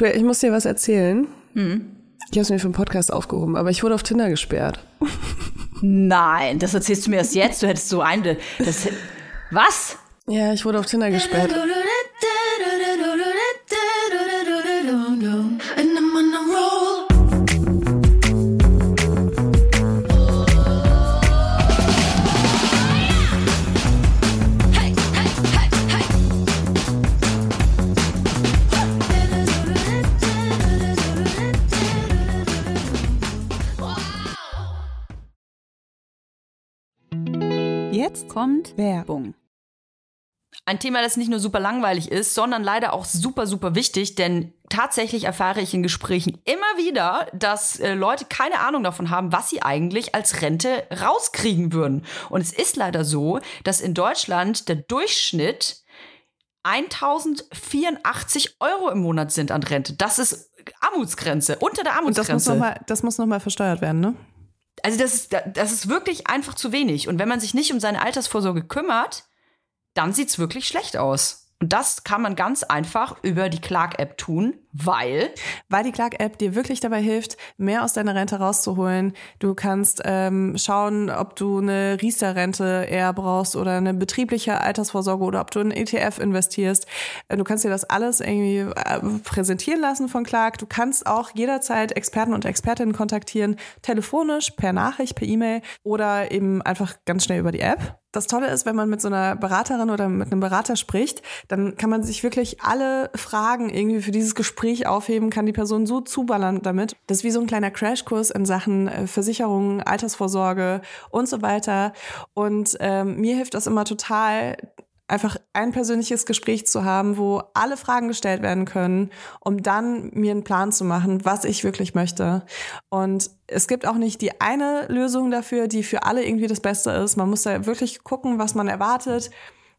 Du, ich muss dir was erzählen. Hm. Ich habe es mir für den Podcast aufgehoben, aber ich wurde auf Tinder gesperrt. Nein, das erzählst du mir erst jetzt. Du hättest so eine. Das, was? Ja, ich wurde auf Tinder gesperrt. kommt Werbung. Ein Thema, das nicht nur super langweilig ist, sondern leider auch super, super wichtig, denn tatsächlich erfahre ich in Gesprächen immer wieder, dass äh, Leute keine Ahnung davon haben, was sie eigentlich als Rente rauskriegen würden. Und es ist leider so, dass in Deutschland der Durchschnitt 1084 Euro im Monat sind an Rente. Das ist Armutsgrenze, unter der Armutsgrenze. Und das muss nochmal noch versteuert werden, ne? Also das ist, das ist wirklich einfach zu wenig. Und wenn man sich nicht um seine Altersvorsorge kümmert, dann sieht es wirklich schlecht aus. Und das kann man ganz einfach über die Clark-App tun, weil? Weil die Clark-App dir wirklich dabei hilft, mehr aus deiner Rente rauszuholen. Du kannst ähm, schauen, ob du eine Riester-Rente eher brauchst oder eine betriebliche Altersvorsorge oder ob du in ETF investierst. Äh, du kannst dir das alles irgendwie äh, präsentieren lassen von Clark. Du kannst auch jederzeit Experten und Expertinnen kontaktieren, telefonisch, per Nachricht, per E-Mail oder eben einfach ganz schnell über die App das Tolle ist, wenn man mit so einer Beraterin oder mit einem Berater spricht, dann kann man sich wirklich alle Fragen irgendwie für dieses Gespräch aufheben, kann die Person so zuballern damit. Das ist wie so ein kleiner Crashkurs in Sachen äh, Versicherungen, Altersvorsorge und so weiter. Und ähm, mir hilft das immer total, einfach ein persönliches Gespräch zu haben, wo alle Fragen gestellt werden können, um dann mir einen Plan zu machen, was ich wirklich möchte. Und es gibt auch nicht die eine Lösung dafür, die für alle irgendwie das Beste ist. Man muss da wirklich gucken, was man erwartet,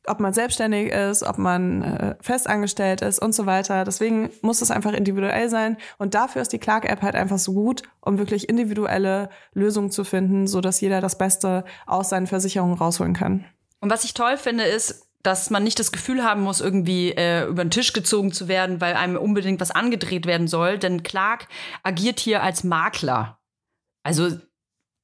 ob man selbstständig ist, ob man äh, festangestellt ist und so weiter. Deswegen muss es einfach individuell sein. Und dafür ist die Clark-App halt einfach so gut, um wirklich individuelle Lösungen zu finden, so dass jeder das Beste aus seinen Versicherungen rausholen kann. Und was ich toll finde, ist, dass man nicht das Gefühl haben muss, irgendwie äh, über den Tisch gezogen zu werden, weil einem unbedingt was angedreht werden soll. Denn Clark agiert hier als Makler. Also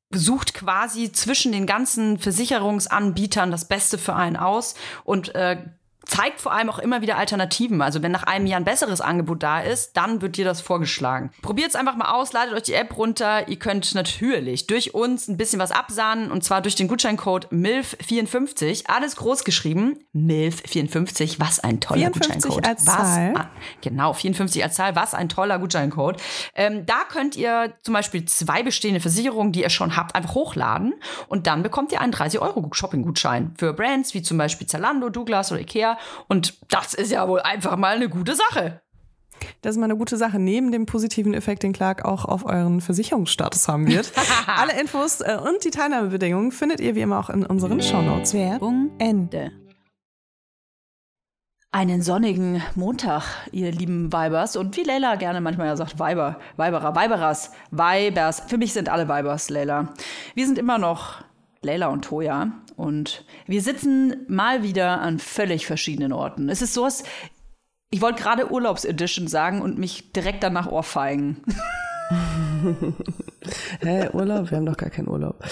sucht quasi zwischen den ganzen Versicherungsanbietern das Beste für einen aus und äh, zeigt vor allem auch immer wieder Alternativen. Also wenn nach einem Jahr ein besseres Angebot da ist, dann wird dir das vorgeschlagen. Probiert es einfach mal aus, ladet euch die App runter. Ihr könnt natürlich durch uns ein bisschen was absahnen und zwar durch den Gutscheincode MILF54. Alles groß geschrieben. MILF54. Was ein toller 54 Gutscheincode. Als Zahl. Was, genau, 54 als Zahl. Was ein toller Gutscheincode. Ähm, da könnt ihr zum Beispiel zwei bestehende Versicherungen, die ihr schon habt, einfach hochladen und dann bekommt ihr einen 30 Euro Shopping-Gutschein für Brands wie zum Beispiel Zalando, Douglas oder Ikea und das ist ja wohl einfach mal eine gute Sache. Das ist mal eine gute Sache, neben dem positiven Effekt, den Clark auch auf euren Versicherungsstatus haben wird. Alle Infos äh, und die Teilnahmebedingungen findet ihr wie immer auch in unseren Shownotes. Werbung Ende. Einen sonnigen Montag, ihr lieben Weibers. Und wie Leila gerne manchmal ja sagt, Weiber, Weiberer, Weiberers, Weibers. Für mich sind alle Weibers, Leila. Wir sind immer noch Leila und Toja. Und wir sitzen mal wieder an völlig verschiedenen Orten. Es ist sowas, ich wollte gerade Urlaubsedition sagen und mich direkt danach ohrfeigen. Hä, Urlaub? Wir haben doch gar keinen Urlaub.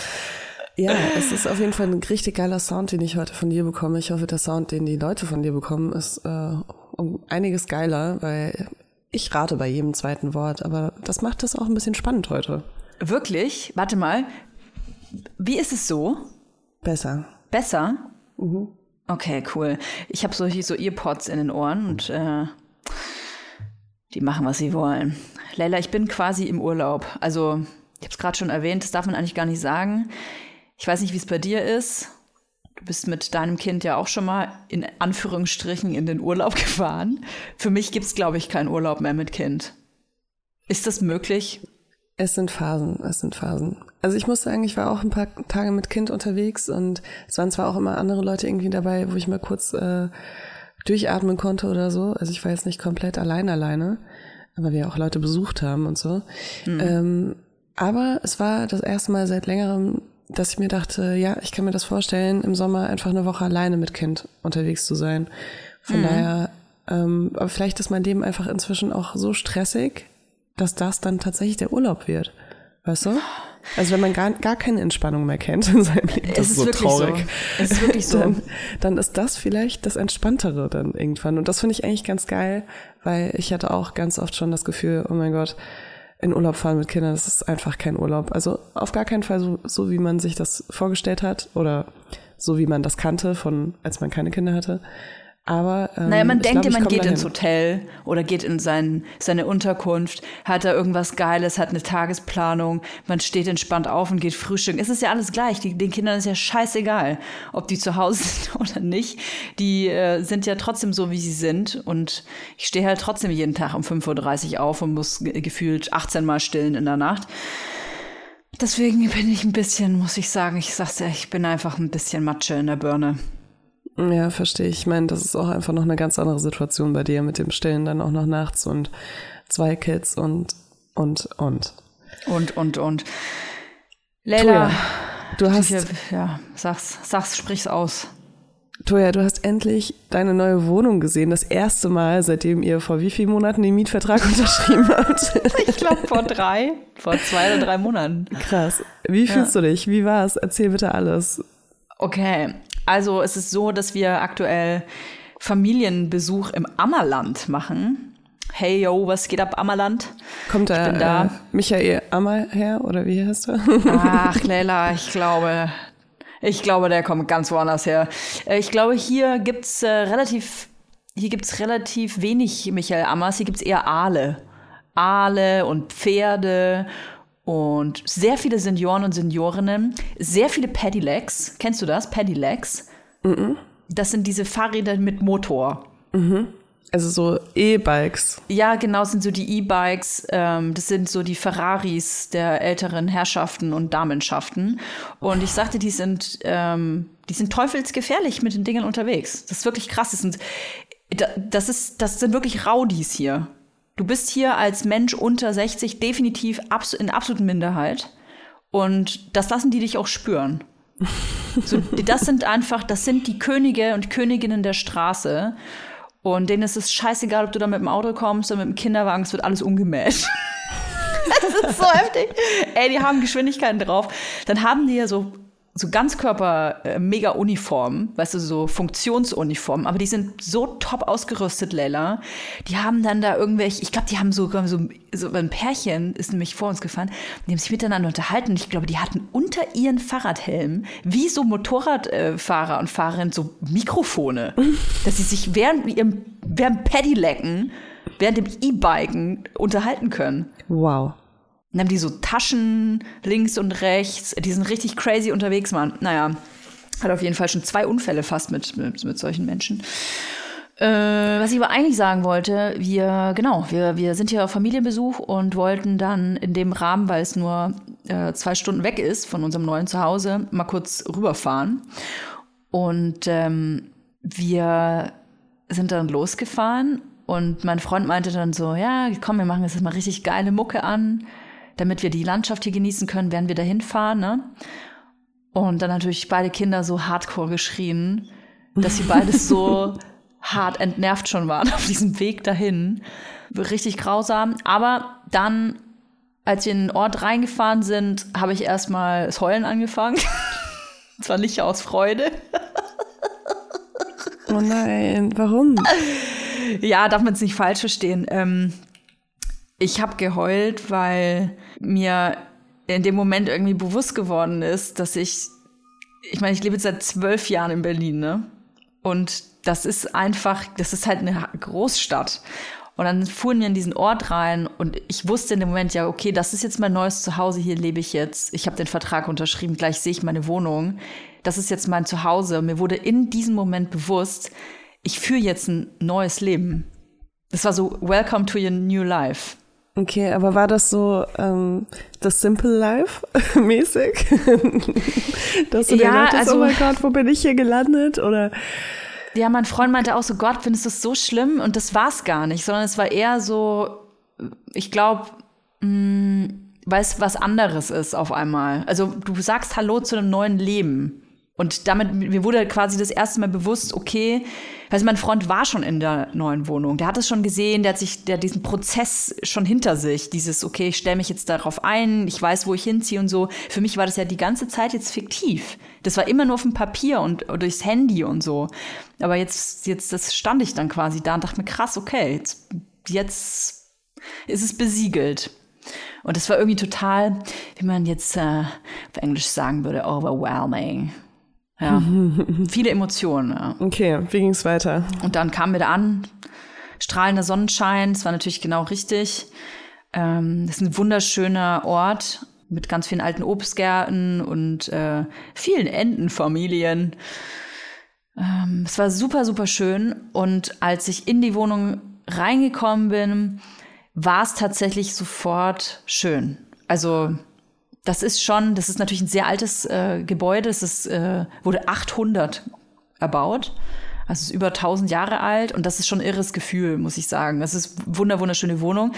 Ja, es ist auf jeden Fall ein richtig geiler Sound, den ich heute von dir bekomme. Ich hoffe, der Sound, den die Leute von dir bekommen, ist äh, um einiges geiler, weil ich rate bei jedem zweiten Wort, aber das macht das auch ein bisschen spannend heute. Wirklich? Warte mal. Wie ist es so? Besser. Besser? Mhm. Okay, cool. Ich habe so, so Earpods in den Ohren und äh, die machen, was sie wollen. Leila, ich bin quasi im Urlaub. Also, ich habe es gerade schon erwähnt, das darf man eigentlich gar nicht sagen. Ich weiß nicht, wie es bei dir ist. Du bist mit deinem Kind ja auch schon mal in Anführungsstrichen in den Urlaub gefahren. Für mich gibt es, glaube ich, keinen Urlaub mehr mit Kind. Ist das möglich? Es sind Phasen, es sind Phasen. Also ich muss sagen, ich war auch ein paar Tage mit Kind unterwegs und es waren zwar auch immer andere Leute irgendwie dabei, wo ich mal kurz äh, durchatmen konnte oder so. Also ich war jetzt nicht komplett allein alleine, aber wir auch Leute besucht haben und so. Mhm. Ähm, aber es war das erste Mal seit längerem, dass ich mir dachte, ja, ich kann mir das vorstellen, im Sommer einfach eine Woche alleine mit Kind unterwegs zu sein. Von mhm. daher Ähm, aber vielleicht ist mein Leben einfach inzwischen auch so stressig, dass das dann tatsächlich der Urlaub wird. Weißt du? Also wenn man gar, gar keine Entspannung mehr kennt in seinem Leben, das Es ist so wirklich traurig. so. Es ist wirklich so. Dann, dann ist das vielleicht das Entspanntere dann irgendwann. Und das finde ich eigentlich ganz geil, weil ich hatte auch ganz oft schon das Gefühl, oh mein Gott, in Urlaub fahren mit Kindern, das ist einfach kein Urlaub. Also auf gar keinen Fall so, so wie man sich das vorgestellt hat oder so wie man das kannte, von als man keine Kinder hatte. Aber ähm, Naja, man ich denkt, glaub, man geht dahin. ins Hotel oder geht in sein, seine Unterkunft, hat da irgendwas Geiles, hat eine Tagesplanung, man steht entspannt auf und geht frühstücken. Es ist ja alles gleich. Die, den Kindern ist ja scheißegal, ob die zu Hause sind oder nicht. Die äh, sind ja trotzdem so, wie sie sind. Und ich stehe halt trotzdem jeden Tag um 5.30 Uhr auf und muss ge- gefühlt 18 Mal stillen in der Nacht. Deswegen bin ich ein bisschen, muss ich sagen, ich sag's ja, ich bin einfach ein bisschen Matsche in der Birne. Ja, verstehe ich. Meine, das ist auch einfach noch eine ganz andere Situation bei dir mit dem Stillen dann auch noch nachts und zwei Kids und und und. Und, und, und. Leila, du hast ja, ja, sag's, sag's, sprich's aus. Toja, du hast endlich deine neue Wohnung gesehen. Das erste Mal, seitdem ihr vor wie vielen Monaten den Mietvertrag unterschrieben habt. Ich glaube vor drei, vor zwei oder drei Monaten. Krass. Wie fühlst du dich? Wie war's? Erzähl bitte alles. Okay, also es ist so, dass wir aktuell Familienbesuch im Ammerland machen. Hey yo, was geht ab, Ammerland? Kommt da. Äh, Michael Ammer her oder wie heißt er? Ach, Leila, ich glaube, ich glaube, der kommt ganz woanders her. Äh, Ich glaube, hier gibt's äh, relativ, hier gibt's relativ wenig Michael Ammers. Hier gibt's eher Aale. Aale und Pferde und sehr viele Senioren und Seniorinnen. Sehr viele Pedelecs. Kennst du das? Pedelecs? Das sind diese Fahrräder mit Motor. Also so E-Bikes. Ja, genau, sind so die E-Bikes, ähm, das sind so die Ferraris der älteren Herrschaften und Damenschaften. Und ich sagte, die sind, ähm, die sind teufelsgefährlich mit den Dingen unterwegs. Das ist wirklich krass. Das sind, da- das ist, das sind wirklich Raudis hier. Du bist hier als Mensch unter 60 definitiv abs in absoluten Minderheit. Und das lassen die dich auch spüren. So, das sind einfach, das sind die Könige und Königinnen der Straße. Und denen ist es scheißegal, ob du da mit dem Auto kommst oder mit dem Kinderwagen, es wird alles umgemäht. das ist so heftig. Ey, die haben Geschwindigkeiten drauf. Dann haben die ja so, so Ganzkörper-Mega-Uniformen, weißt du, so Funktionsuniformen, aber die sind so top ausgerüstet, Leila. Die haben dann da irgendwelche, ich glaube, die haben sogar so, so ein Pärchen ist nämlich vor uns gefahren, die haben sich miteinander unterhalten ich glaube, die hatten unter ihren Fahrradhelmen, wie so Motorradfahrer und Fahrerinnen, so Mikrofone, dass sie sich während ihrem, während Paddylecken, während dem E-Biken unterhalten können. Wow. Dann haben die so Taschen links und rechts. Die sind richtig crazy unterwegs, Mann. Naja, hat auf jeden Fall schon zwei Unfälle fast mit, mit, mit solchen Menschen. Äh, was ich aber eigentlich sagen wollte, wir, genau, wir, wir sind hier auf Familienbesuch und wollten dann in dem Rahmen, weil es nur äh, zwei Stunden weg ist von unserem neuen Zuhause, mal kurz rüberfahren. Und ähm, wir sind dann losgefahren und mein Freund meinte dann so, ja, komm, wir machen jetzt mal richtig geile Mucke an, damit wir die Landschaft hier genießen können, während wir dahin fahren, ne? Und dann natürlich beide Kinder so hardcore geschrien, dass sie beides so hart entnervt schon waren auf diesem Weg dahin. Richtig grausam. Aber dann, als wir in den Ort reingefahren sind, habe ich erstmal das Heulen angefangen. Zwar nicht aus Freude. Oh nein, warum? Ja, darf man es nicht falsch verstehen. Ähm, ich habe geheult, weil mir in dem Moment irgendwie bewusst geworden ist, dass ich, ich meine, ich lebe jetzt seit zwölf Jahren in Berlin, ne? Und das ist einfach, das ist halt eine Großstadt. Und dann fuhren wir in diesen Ort rein und ich wusste in dem Moment ja, okay, das ist jetzt mein neues Zuhause, hier lebe ich jetzt. Ich habe den Vertrag unterschrieben, gleich sehe ich meine Wohnung. Das ist jetzt mein Zuhause. Mir wurde in diesem Moment bewusst, ich führe jetzt ein neues Leben. Das war so, welcome to your new life. Okay, aber war das so ähm, das Simple Life mäßig? Dass du dir Ja, dachtest, also- oh mein Gott, wo bin ich hier gelandet? Oder Ja, mein Freund meinte auch so, Gott, findest du das so schlimm? Und das war es gar nicht, sondern es war eher so, ich glaube, weil es was anderes ist auf einmal. Also du sagst Hallo zu einem neuen Leben. Und damit, mir wurde quasi das erste Mal bewusst, okay, also mein Freund war schon in der neuen Wohnung. Der hat es schon gesehen, der hat sich, der hat diesen Prozess schon hinter sich. Dieses, okay, ich stelle mich jetzt darauf ein, ich weiß, wo ich hinziehe und so. Für mich war das ja die ganze Zeit jetzt fiktiv. Das war immer nur auf dem Papier und durchs Handy und so. Aber jetzt, jetzt, das stand ich dann quasi da und dachte mir, krass, okay, jetzt, jetzt ist es besiegelt. Und das war irgendwie total, wie man jetzt äh, auf Englisch sagen würde, overwhelming. Ja, viele Emotionen. Ja. Okay, wie ging's weiter? Und dann kamen wir da an, strahlender Sonnenschein, das war natürlich genau richtig. Ähm, das ist ein wunderschöner Ort mit ganz vielen alten Obstgärten und äh, vielen Entenfamilien. Ähm, es war super, super schön. Und als ich in die Wohnung reingekommen bin, war es tatsächlich sofort schön. Also das ist schon, das ist natürlich ein sehr altes äh, Gebäude. Es ist, äh, wurde 800 erbaut. Also es ist über 1000 Jahre alt und das ist schon ein irres Gefühl, muss ich sagen. Das ist wunder wunderschöne Wohnung.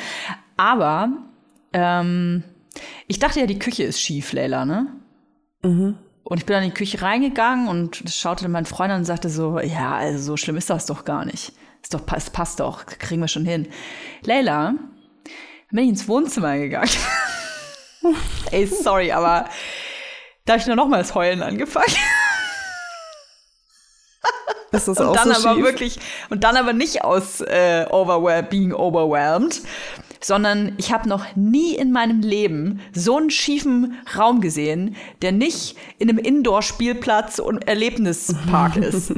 Aber ähm, ich dachte ja, die Küche ist schief, Leila, ne? Mhm. Und ich bin dann in die Küche reingegangen und schaute dann meinen Freund an und sagte so, ja, also so schlimm ist das doch gar nicht. Ist doch, es passt doch, kriegen wir schon hin. Leila, bin ich ins Wohnzimmer gegangen. Ey, sorry, aber da habe ich nur noch mal das Heulen angefangen. Ist das und auch dann so aber schief? wirklich und dann aber nicht aus äh, overwhel being overwhelmed, sondern ich habe noch nie in meinem Leben so einen schiefen Raum gesehen, der nicht in einem Indoor-Spielplatz und Erlebnispark ist.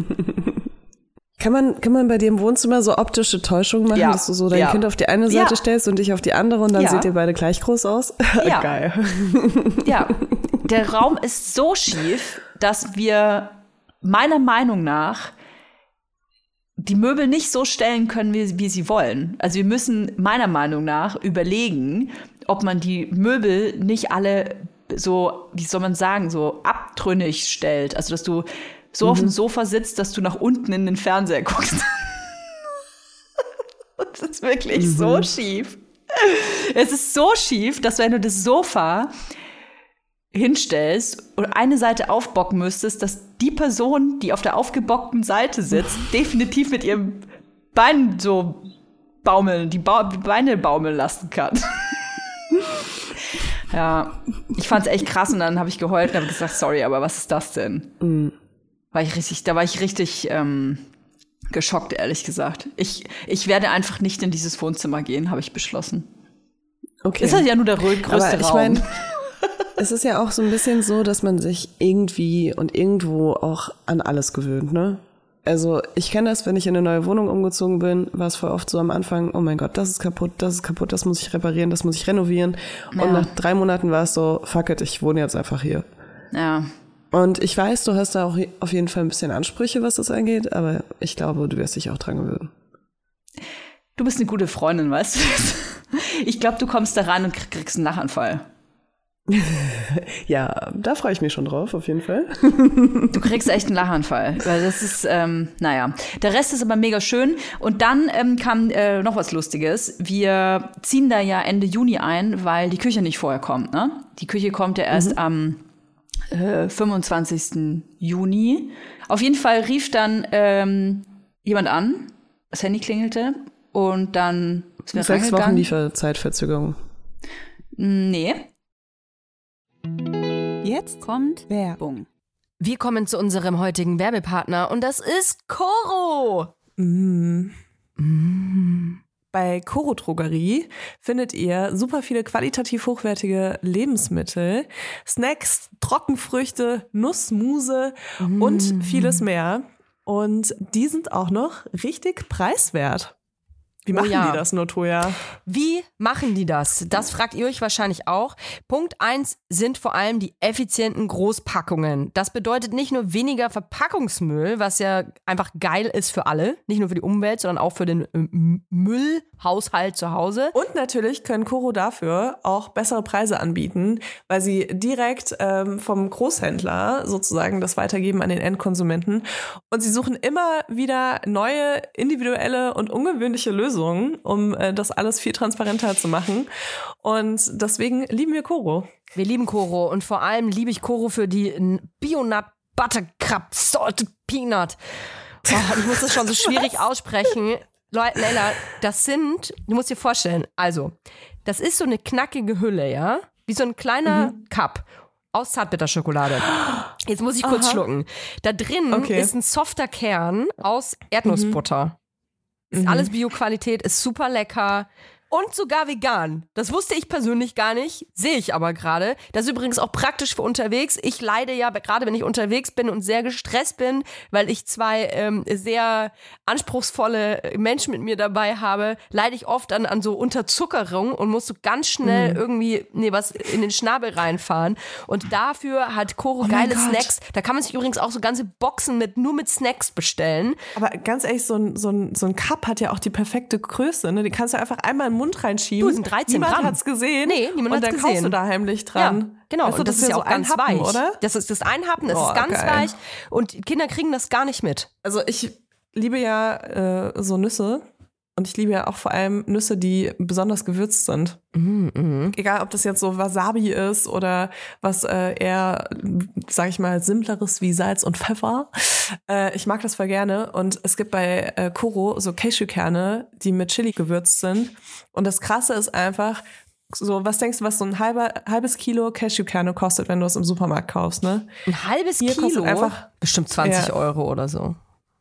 Kann man, kann man bei dir im Wohnzimmer so optische Täuschungen machen, Ja. dass du so dein Ja. Kind auf die eine Seite Ja. stellst und dich auf die andere und dann seht ihr beide gleich groß aus? Ja. Geil. Ja, der Raum ist so schief, dass wir meiner Meinung nach die Möbel nicht so stellen können, wie, wie sie wollen. Also wir müssen meiner Meinung nach überlegen, ob man die Möbel nicht alle so, wie soll man sagen, so abtrünnig stellt. Also dass du so auf dem Sofa sitzt, dass du nach unten in den Fernseher guckst. das ist wirklich so schief. Es ist so schief, dass wenn du das Sofa hinstellst und eine Seite aufbocken müsstest, dass die Person, die auf der aufgebockten Seite sitzt, definitiv mit ihrem Bein so baumeln, die, ba Beine baumeln lassen kann. ja, ich fand's echt krass und dann habe ich geheult und habe gesagt, sorry, aber was ist das denn? War ich richtig, da war ich richtig ähm, geschockt, ehrlich gesagt. Ich, ich werde einfach nicht in dieses Wohnzimmer gehen, habe ich beschlossen. Okay. Ist das ja nur der grö- größte Aber ich Raum. es ist ja auch so ein bisschen so, dass man sich irgendwie und irgendwo auch an alles gewöhnt, ne? Also ich kenne das, wenn ich in eine neue Wohnung umgezogen bin, war es voll oft so am Anfang, oh mein Gott, das ist kaputt, das ist kaputt, das muss ich reparieren, das muss ich renovieren. Ja. Und nach drei Monaten war es so, fuck it, ich wohne jetzt einfach hier. Ja. Und ich weiß, du hast da auch auf jeden Fall ein bisschen Ansprüche, was das angeht, aber ich glaube, du wirst dich auch dran gewöhnen. Du bist eine gute Freundin, weißt du? Ich glaube, du kommst da rein und krieg- kriegst einen Lachanfall. Ja, da freue ich mich schon drauf, auf jeden Fall. Du kriegst echt einen Lachanfall. Weil das ist, ähm, naja. Der Rest ist aber mega schön. Und dann ähm, kam äh, noch was Lustiges. Wir ziehen da ja Ende Juni ein, weil die Küche nicht vorher kommt. Ne? Die Küche kommt ja erst am äh, 25. Juni. Auf jeden Fall rief dann ähm, jemand an. Das Handy klingelte. Und dann sind wir Sechs Wochen. Lieferzeitverzögerung. Nee. Jetzt kommt Werbung. Wir kommen zu unserem heutigen Werbepartner und das ist Coro. Mm. Bei Coro Drogerie findet ihr super viele qualitativ hochwertige Lebensmittel, Snacks, Trockenfrüchte, Nussmuse und vieles mehr. Und die sind auch noch richtig preiswert. Wie machen ja. die das, Notoya? Wie machen die das? Das fragt ihr euch wahrscheinlich auch. Punkt eins sind vor allem die effizienten Großpackungen. Das bedeutet nicht nur weniger Verpackungsmüll, was ja einfach geil ist für alle, nicht nur für die Umwelt, sondern auch für den ähm, Müllhaushalt zu Hause. Und natürlich können Coro dafür auch bessere Preise anbieten, weil sie direkt ähm, vom Großhändler sozusagen das weitergeben an den Endkonsumenten. Und sie suchen immer wieder neue, individuelle und ungewöhnliche Lösungen, um äh, das alles viel transparenter zu machen. Und deswegen lieben wir Coro. Wir lieben Coro und vor allem liebe ich Coro für die Bionut Buttercup Salted Peanut. Oh, ich muss das schon so schwierig aussprechen. Leute, Leila, das sind, du musst dir vorstellen, also, das ist so eine knackige Hülle, ja? Wie so ein kleiner Mhm. Cup aus Zartbitterschokolade. Jetzt muss ich kurz Aha. schlucken. Da drin Okay. ist ein softer Kern aus Erdnussbutter. Ist alles Bio-Qualität, ist super lecker. Und sogar vegan. Das wusste ich persönlich gar nicht, sehe ich aber gerade. Das ist übrigens auch praktisch für unterwegs. Ich leide ja, gerade wenn ich unterwegs bin und sehr gestresst bin, weil ich zwei ähm, sehr anspruchsvolle Menschen mit mir dabei habe, leide ich oft an, an so Unterzuckerung und muss so ganz schnell irgendwie nee, was in den Schnabel reinfahren. Und dafür hat Koro mein geile. Snacks. Da kann man sich übrigens auch so ganze Boxen mit nur mit Snacks bestellen. Aber ganz ehrlich, so ein, so, ein, so ein Cup hat ja auch die perfekte Größe. Ne? Die kannst du einfach einmal in den Mund reinschieben. Du, sind 13 niemand Gramm. hat's gesehen. Nee, niemand Und hat's dann kaust gesehen. du da heimlich dran. Ja, genau. Weißt du, und das, ist ja auch ein ganz Happen, weich. oder? Das ist das Einhappen, das Oh, ist ganz geil. weich. Und Kinder kriegen das gar nicht mit. Also ich liebe ja äh, so Nüsse. Und ich liebe ja auch vor allem Nüsse, die besonders gewürzt sind. Egal, ob das jetzt so Wasabi ist oder was äh, eher, sag ich mal, simpleres wie Salz und Pfeffer. Äh, ich mag das voll gerne. Und es gibt bei äh, Koro so Cashewkerne, die mit Chili gewürzt sind. Und das Krasse ist einfach, so, was denkst du, was so ein halber, halbes Kilo Cashewkerne kostet, wenn du es im Supermarkt kaufst, ne? Ein halbes Hier Kilo. kostet einfach- bestimmt 20 Ja. Euro oder so.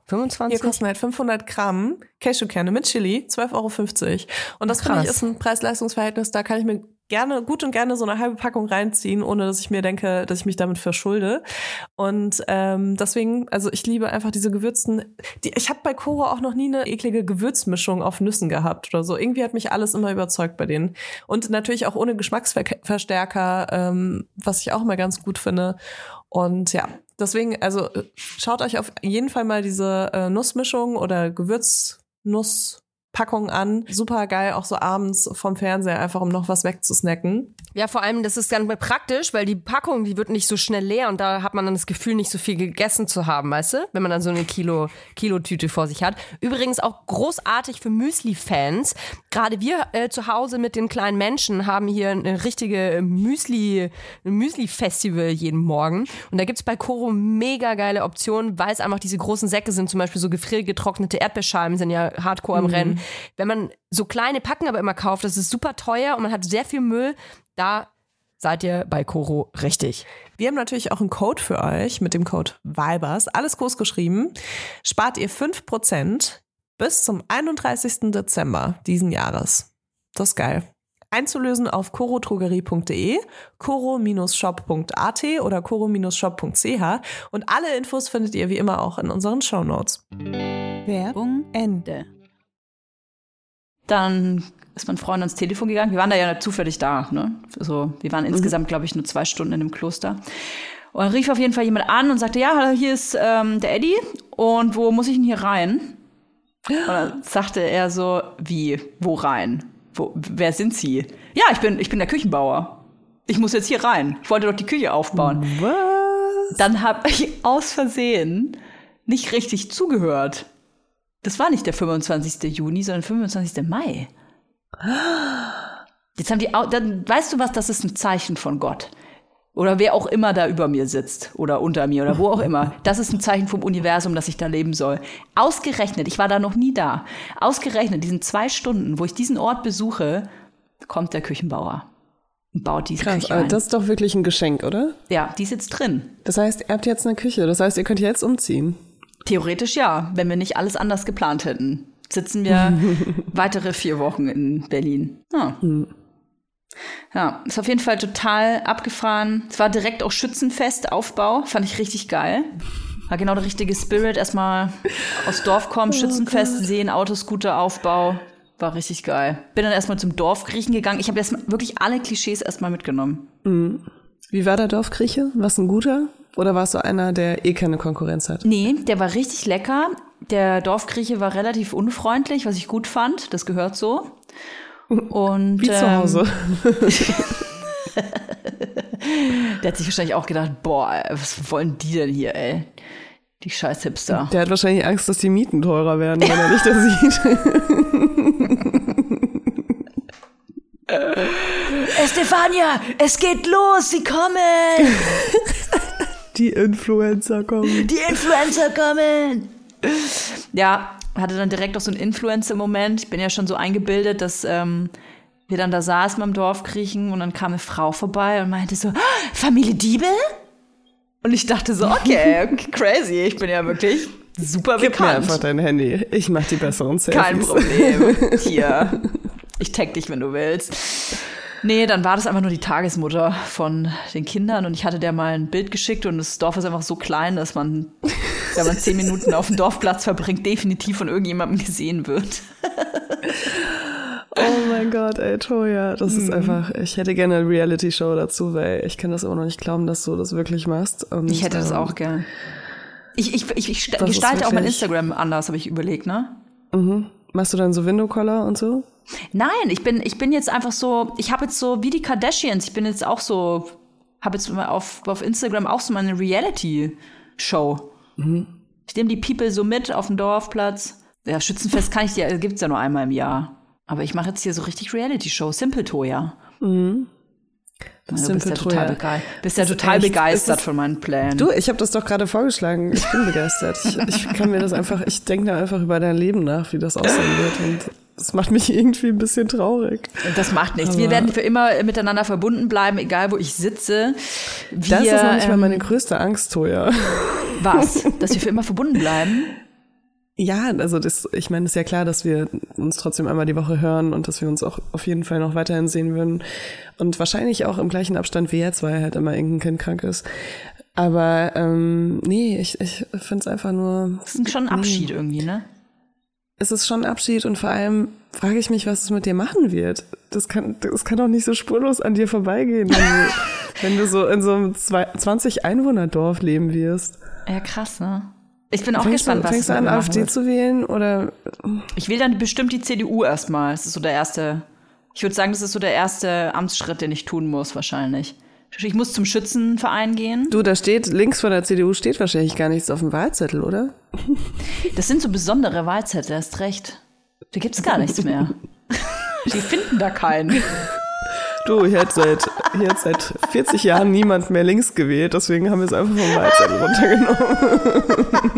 25? Hier kosten halt 500 Gramm Cashewkerne mit Chili, 12,50 Euro. Und das finde ich ist ein Preis-Leistungs-Verhältnis, da kann ich mir gerne, gut und gerne so eine halbe Packung reinziehen, ohne dass ich mir denke, dass ich mich damit verschulde. Und ähm, deswegen, also ich liebe einfach diese gewürzten, die, ich habe bei Koro auch noch nie eine eklige Gewürzmischung auf Nüssen gehabt oder so. Irgendwie hat mich alles immer überzeugt bei denen. Und natürlich auch ohne Geschmacksverstärker, ähm, was ich auch mal ganz gut finde. Und ja, deswegen, also äh, schaut euch auf jeden Fall mal diese äh, Nussmischung oder Gewürznusspackung an. Super geil, auch so abends vom Fernseher, einfach um noch was wegzusnacken. Ja, vor allem, das ist ganz praktisch, weil die Packung, die wird nicht so schnell leer und da hat man dann das Gefühl, nicht so viel gegessen zu haben, weißt du? Wenn man dann so eine Kilo, Kilotüte vor sich hat. Übrigens auch großartig für Müsli-Fans. Gerade wir äh, zu Hause mit den kleinen Menschen haben hier eine richtige Müsli, Müsli-Festival jeden Morgen. Und da gibt's bei Koro mega geile Optionen, weil es einfach diese großen Säcke sind, zum Beispiel so gefriergetrocknete Erdbeerscheiben sind ja hardcore im Rennen. Wenn man so kleine Packen aber immer kauft, das ist super teuer und man hat sehr viel Müll, da seid ihr bei Koro richtig. Wir haben natürlich auch einen Code für euch mit dem Code VIBERS, alles groß geschrieben. Spart ihr 5% bis zum 31. Dezember diesen Jahres. Das ist geil. Einzulösen auf corotrogerie.de, coro-shop.at oder coro-shop.ch und alle Infos findet ihr wie immer auch in unseren Shownotes. Werbung Ende. Dann ist mein Freund ans Telefon gegangen. Wir waren da ja zufällig da. Ne? Also, wir waren insgesamt, glaube ich, nur zwei Stunden in dem Kloster. Und dann rief auf jeden Fall jemand an und sagte, ja, hallo, hier ist ähm, der Eddie. Und wo muss ich denn hier rein? Und dann sagte er so, wie, wo rein? Wo, wer sind Sie? Ja, ich bin, ich bin der Küchenbauer. Ich muss jetzt hier rein. Ich wollte doch die Küche aufbauen. Dann habe ich aus Versehen nicht richtig zugehört. Das war nicht der 25. Juni, sondern 25. Mai. Jetzt haben die, dann weißt du was, das ist ein Zeichen von Gott. Oder wer auch immer da über mir sitzt oder unter mir oder wo auch immer. Das ist ein Zeichen vom Universum, dass ich da leben soll. Ausgerechnet, ich war da noch nie da. Ausgerechnet, diesen zwei Stunden, wo ich diesen Ort besuche, kommt der Küchenbauer und baut diese Krass, Küche ein. das ist doch wirklich ein Geschenk, oder? ja, die sitzt drin. Das heißt, ihr habt jetzt eine Küche. Das heißt, ihr könnt jetzt umziehen. Theoretisch ja, wenn wir nicht alles anders geplant hätten. Sitzen wir weitere vier Wochen in Berlin. Ja. ja, ist auf jeden Fall total abgefahren. Es war direkt auch Schützenfest, Aufbau, fand ich richtig geil. War genau der richtige Spirit. Erstmal aus Dorf kommen, Schützenfest sehen, Autoscooter, Aufbau. War richtig geil. Bin dann erstmal zum Dorfgriechen gegangen. Ich habe erstmal wirklich alle Klischees erstmal mitgenommen. Wie war der Dorfgrieche? Du ein guter? Oder warst du einer, der eh keine Konkurrenz hat? Nee, der war richtig lecker. Der Dorfgrieche war relativ unfreundlich, was ich gut fand. Das gehört so. Und Wie zu ähm, Hause. Der hat sich wahrscheinlich auch gedacht, boah, was wollen die denn hier, ey? Die scheiß Hipster. Der hat wahrscheinlich Angst, dass die Mieten teurer werden, wenn er nicht das sieht. Estefania, es geht los, sie kommen! Die Influencer kommen. Die Influencer kommen! Ja, hatte dann direkt auch so einen Influencer-Moment. Ich bin ja schon so eingebildet, dass ähm, wir dann da saßen beim Dorfkriechen und dann kam eine Frau vorbei und meinte so, "Ah, Familie Diebel? Und ich dachte so, okay, okay, crazy, ich bin ja wirklich super Gib mir bekannt. einfach dein Handy. Ich mach die besseren Selfies. Kein Problem. Hier. Ich tag dich, wenn du willst. Nee, dann war das einfach nur die Tagesmutter von den Kindern und ich hatte der mal ein Bild geschickt und das Dorf ist einfach so klein, dass man, wenn man zehn Minuten auf dem Dorfplatz verbringt, definitiv von irgendjemandem gesehen wird. Oh mein Gott, ey, Toja. Das Mhm. ist einfach, ich hätte gerne eine Reality-Show dazu, weil ich kann das immer noch nicht glauben, dass du das wirklich machst. Und, Ich hätte das ähm, auch gern. Ich, ich, ich, ich gestalte auch mein Instagram anders, habe ich überlegt, ne? Machst du dann so Window-Collar und so? Nein, ich bin, ich bin jetzt einfach so, ich habe jetzt so wie die Kardashians, ich bin jetzt auch so, habe jetzt auf, auf Instagram auch so meine Reality-Show. Ich nehme die People so mit auf den Dorfplatz. Ja, Schützenfest kann ich ja, gibt's ja nur einmal im Jahr. Aber ich mache jetzt hier so richtig Reality-Show, Simple Toya. Du bist ja total, begei bist ja Das total begeistert es ist- von meinen Plänen. Du, ich habe das doch gerade vorgeschlagen. Ich bin begeistert. Ich, ich kann mir das einfach, ich denke da einfach über dein Leben nach, wie das aussehen wird. Das macht mich irgendwie ein bisschen traurig. Das macht nichts. Wir Aber- werden für immer miteinander verbunden bleiben, egal wo ich sitze. Wir, Das ist noch nicht mal ähm, meine größte Angst, Toja. Was? Dass wir für immer verbunden bleiben? Ja, also das, ich meine, ist ja klar, dass wir uns trotzdem einmal die Woche hören und dass wir uns auch auf jeden Fall noch weiterhin sehen würden. Und wahrscheinlich auch im gleichen Abstand wie jetzt, weil halt immer irgendein Kind krank ist. Aber ähm, nee, ich, ich finde es einfach nur. Das ist schon ein Abschied irgendwie, ne? Es ist schon ein Abschied und vor allem frage ich mich, was es mit dir machen wird. Das kann, das kann doch nicht so spurlos an dir vorbeigehen, wenn du, wenn du so in so einem 20 Einwohner-Dorf leben wirst. Ja, krass, ne? Ich bin auch Fängst gespannt, du, was fängst du an, AfD wird. zu wählen oder Ich will dann bestimmt die CDU erstmal. Das ist so der erste. Ich würde sagen, das ist so der erste Amtsschritt, den ich tun muss, wahrscheinlich. Ich muss zum Schützenverein gehen. Du, da steht, links von der CDU steht wahrscheinlich gar nichts auf dem Wahlzettel, oder? Das sind so besondere Wahlzettel, hast recht. Da gibt's gar nichts mehr. Die finden da keinen. Du, hier hat seit, hier hat seit 40 Jahren niemand mehr links gewählt, deswegen haben wir es einfach vom Wahlzettel runtergenommen.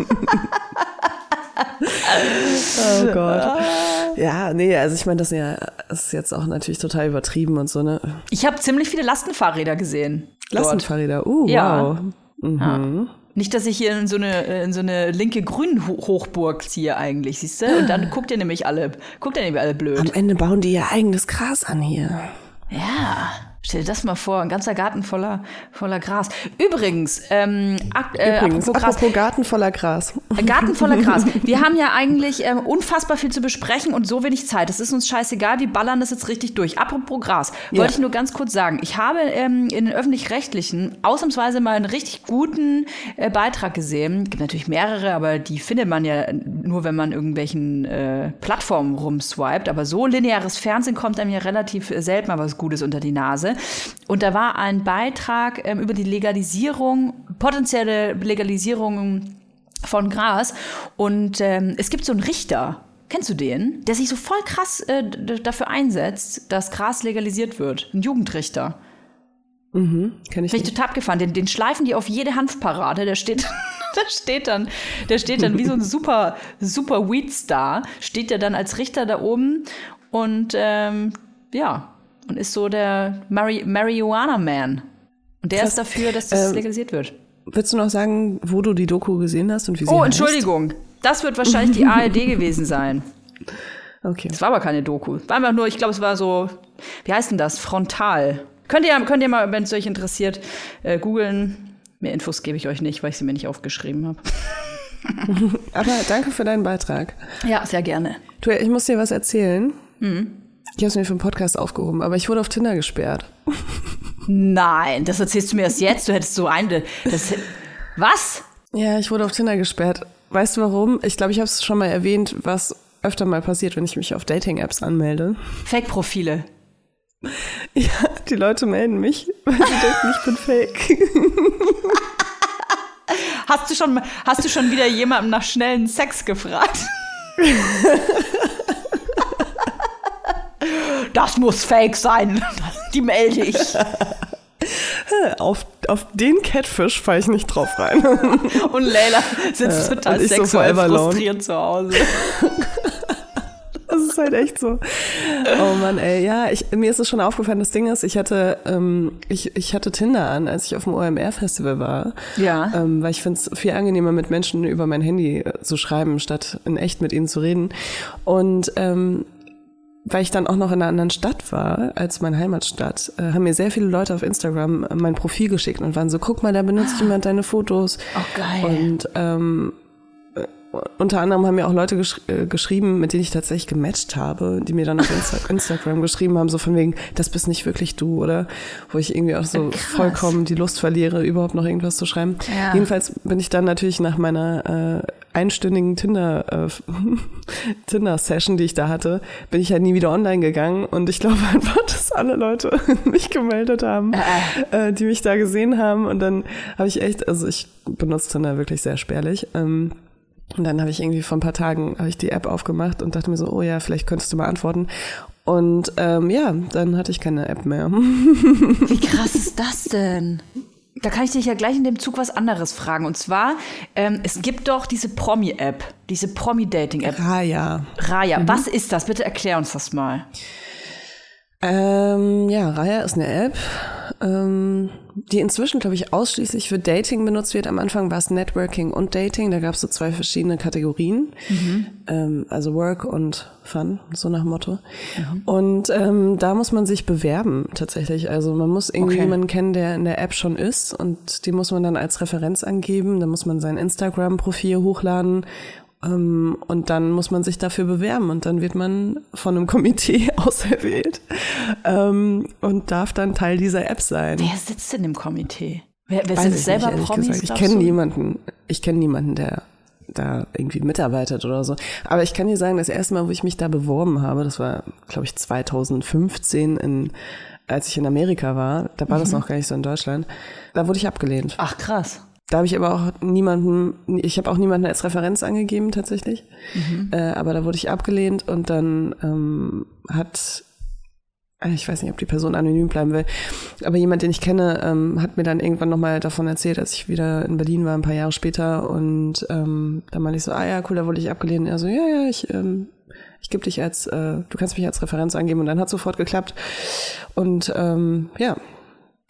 oh Gott. Ja, nee, also ich meine, das ist ja das ist jetzt auch natürlich total übertrieben und so, ne? Ich habe ziemlich viele Lastenfahrräder gesehen. Lastenfahrräder, uh, Ja. wow. Nicht, dass ich hier in so eine, in so eine linke Grün-Hochburg ziehe eigentlich, siehst du? Und dann guckt ihr nämlich alle, guckt ihr nämlich alle blöd. Am Ende bauen die ihr eigenes Gras an hier. Ja, stell dir das mal vor, ein ganzer Garten voller, voller Gras. Übrigens, ähm, ak- äh, Übrigens, apropos Gras, apropos Garten voller Gras. Garten voller Gras. Wir haben ja eigentlich ähm, unfassbar viel zu besprechen und so wenig Zeit. Das ist uns scheißegal, wir ballern das jetzt richtig durch. Apropos Gras, wollte Ja. ich nur ganz kurz sagen. Ich habe ähm, in den Öffentlich-Rechtlichen ausnahmsweise mal einen richtig guten äh, Beitrag gesehen. Gibt natürlich mehrere, aber die findet man ja nur, wenn man irgendwelchen äh, Plattformen rumswiped. Aber so lineares Fernsehen kommt einem ja relativ äh, selten mal was Gutes unter die Nase. Und da war ein Beitrag ähm, über die Legalisierung, potenzielle Legalisierung von Gras. Und ähm, es gibt so einen Richter, kennst du den? Der sich so voll krass äh, dafür einsetzt, dass Gras legalisiert wird. Ein Jugendrichter. Kenn ich Bin ich total abgefahren. Den, den schleifen die auf jede Hanfparade. Der steht, der steht dann, der steht dann wie so ein super, super Weed-Star. Steht der dann als Richter da oben und ähm, ja, und ist so der Mari Marihuana-Man. Und der Krass. ist dafür, dass das Ähm, legalisiert wird. Willst du noch sagen, wo du die Doku gesehen hast und wie sie Oh, heißt? Entschuldigung. Das wird wahrscheinlich die ARD gewesen sein. Okay. Es war aber keine Doku. War einfach nur, ich glaube, es war so, wie heißt denn das? Frontal. Könnt ihr, könnt ihr mal, wenn es euch interessiert, äh, googeln. Mehr Infos gebe ich euch nicht, weil ich sie mir nicht aufgeschrieben habe. Aber danke für deinen Beitrag. Ja, sehr gerne. Du, ich muss dir was erzählen. Mhm. Ich habe es mir für den Podcast aufgehoben, aber ich wurde auf Tinder gesperrt. Nein, das erzählst du mir erst jetzt. Du hättest so eine. Das, was? Ja, ich wurde auf Tinder gesperrt. Weißt du warum? Ich glaube, ich habe es schon mal erwähnt, was öfter mal passiert, wenn ich mich auf Dating-Apps anmelde. Fake-Profile. Ja, die Leute melden mich, weil sie denken, ich bin fake. Hast du schon, hast du schon wieder jemandem nach schnellen Sex gefragt? Das muss fake sein. Die melde ich. auf, auf den Catfish falle ich nicht drauf rein. Und Leila sitzt Äh, total so sexuell alone. frustriert zu Hause. Das ist halt echt so. Oh Mann, ey, ja, ich, mir ist es schon aufgefallen. Das Ding ist, ich hatte, ähm, ich, ich hatte Tinder an, als ich auf dem OMR-Festival war. Ja. Ähm, weil ich finde es viel angenehmer, mit Menschen über mein Handy äh, zu schreiben, statt in echt mit ihnen zu reden. Und ähm, weil ich dann auch noch in einer anderen Stadt war als meine Heimatstadt, äh, haben mir sehr viele Leute auf Instagram äh, mein Profil geschickt und waren so, guck mal, da benutzt jemand deine Fotos. Oh, geil. Und ähm, äh, unter anderem haben mir auch Leute gesch äh, geschrieben, mit denen ich tatsächlich gematcht habe, die mir dann auf Insta Instagram geschrieben haben, so von wegen, das bist nicht wirklich du, oder? Wo ich irgendwie auch so vollkommen die Lust verliere, überhaupt noch irgendwas zu schreiben. Ja. Jedenfalls bin ich dann natürlich nach meiner äh, einstündigen Tinder, äh, Tinder-Session, die ich da hatte, bin ich halt nie wieder online gegangen und ich glaube einfach, dass alle Leute mich gemeldet haben, äh, die mich da gesehen haben und dann habe ich echt, also ich benutze Tinder wirklich sehr spärlich, ähm, und dann habe ich irgendwie vor ein paar Tagen habe ich die App aufgemacht und dachte mir so, oh ja, vielleicht könntest du mal antworten. Und ähm, ja, dann hatte ich keine App mehr. Wie krass ist das denn? Da kann ich dich ja gleich in dem Zug was anderes fragen. Und zwar, ähm, es gibt doch diese Promi-App, diese Promi-Dating-App. Ja. Raya, was ist das? Bitte erklär uns das mal. Ähm, ja, Raya ist eine App, ähm, die inzwischen, glaube ich, ausschließlich für Dating benutzt wird. Am Anfang war es Networking und Dating. Da gab es so zwei verschiedene Kategorien. Ähm, also Work und Fun, so nach Motto. Und ähm, da muss man sich bewerben tatsächlich. Also man muss irgendwie Okay. jemanden kennen, der in der App schon ist und die muss man dann als Referenz angeben. Da muss man sein Instagram-Profil hochladen und dann muss man sich dafür bewerben und dann wird man von einem Komitee auserwählt ähm, und darf dann Teil dieser App sein. Wer sitzt denn im Komitee? Wer, wer sind selber nicht, Promis? Ich kenne niemanden. Ich kenne niemanden, der da irgendwie mitarbeitet oder so. Aber ich kann dir sagen, das erste Mal, wo ich mich da beworben habe, das war, glaube ich, 2015 in als ich in Amerika war, da war Mhm. das noch gar nicht so in Deutschland, da wurde ich abgelehnt. Ach, krass. Da habe ich aber auch niemanden, ich habe auch niemanden als Referenz angegeben tatsächlich. Äh, aber da wurde ich abgelehnt und dann ähm, hat, äh, ich weiß nicht, ob die Person anonym bleiben will, aber jemand, den ich kenne, ähm, hat mir dann irgendwann nochmal davon erzählt, als ich wieder in Berlin war, ein paar Jahre später. Und ähm, dann meinte ich so, ah ja, cool, da wurde ich abgelehnt. Er so, ja, ja, ich, ähm, ich gebe dich als, äh, du kannst mich als Referenz angeben und dann hat sofort geklappt. Und ähm, ja,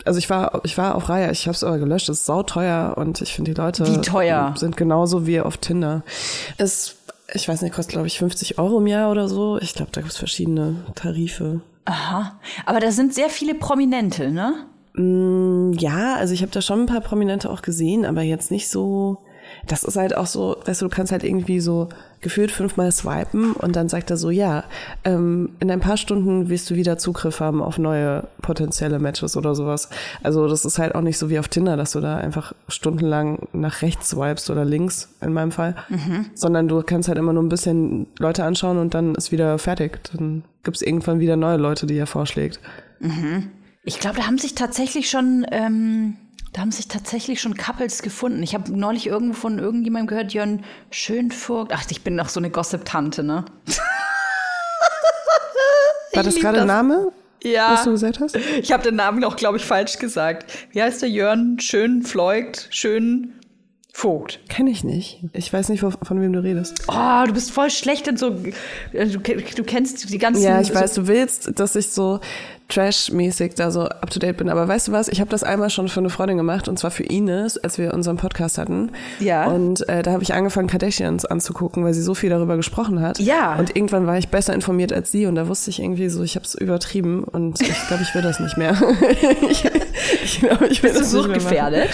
also ich war, ich war auf Reihe, ich habe es aber gelöscht, es ist sauteuer und ich finde die Leute Wie teuer? sind genauso wie auf Tinder. Es, ich weiß nicht, kostet glaube ich 50 Euro im Jahr oder so. Ich glaube, da gibt es verschiedene Tarife. Aha. Aber da sind sehr viele Prominente, ne? Mm, Ja, also ich habe da schon ein paar Prominente auch gesehen, aber jetzt nicht so. Das ist halt auch so, weißt du, du kannst halt irgendwie so gefühlt fünfmal swipen und dann sagt er so, ja, ähm, in ein paar Stunden wirst du wieder Zugriff haben auf neue potenzielle Matches oder sowas. Also das ist halt auch nicht so wie auf Tinder, dass du da einfach stundenlang nach rechts swipest oder links in meinem Fall, sondern du kannst halt immer nur ein bisschen Leute anschauen und dann ist wieder fertig. Dann gibt's irgendwann wieder neue Leute, die er vorschlägt. Ich glaube, da haben sich tatsächlich schon, ähm, da haben sich tatsächlich schon Couples gefunden. Ich habe neulich irgendwo von irgendjemandem gehört, Jörn Schönfurcht. Ach, ich bin noch so eine Gossip-Tante, ne? War das gerade. Name, Ja. was du gesagt hast? Ich habe den Namen auch, glaube ich, falsch gesagt. Wie heißt der Jörn Schönfleugt? Schön Vogt. Kenne ich nicht. Ich weiß nicht, von, von wem du redest. Oh, du bist voll schlecht in so. äh, Du, du kennst die ganzen. Ja, ich so, weiß, du willst, dass ich so trash-mäßig da so up to date bin. Aber weißt du was? Ich habe das einmal schon für eine Freundin gemacht und zwar für Ines, als wir unseren Podcast hatten. Ja. Und äh, da habe ich angefangen, Kardashians anzugucken, weil sie so viel darüber gesprochen hat. Ja. Und irgendwann war ich besser informiert als sie und da wusste ich irgendwie so, ich habe es übertrieben und ich glaube, ich will das nicht mehr. ich ich glaube, ich will Bist du das nicht mehr machen.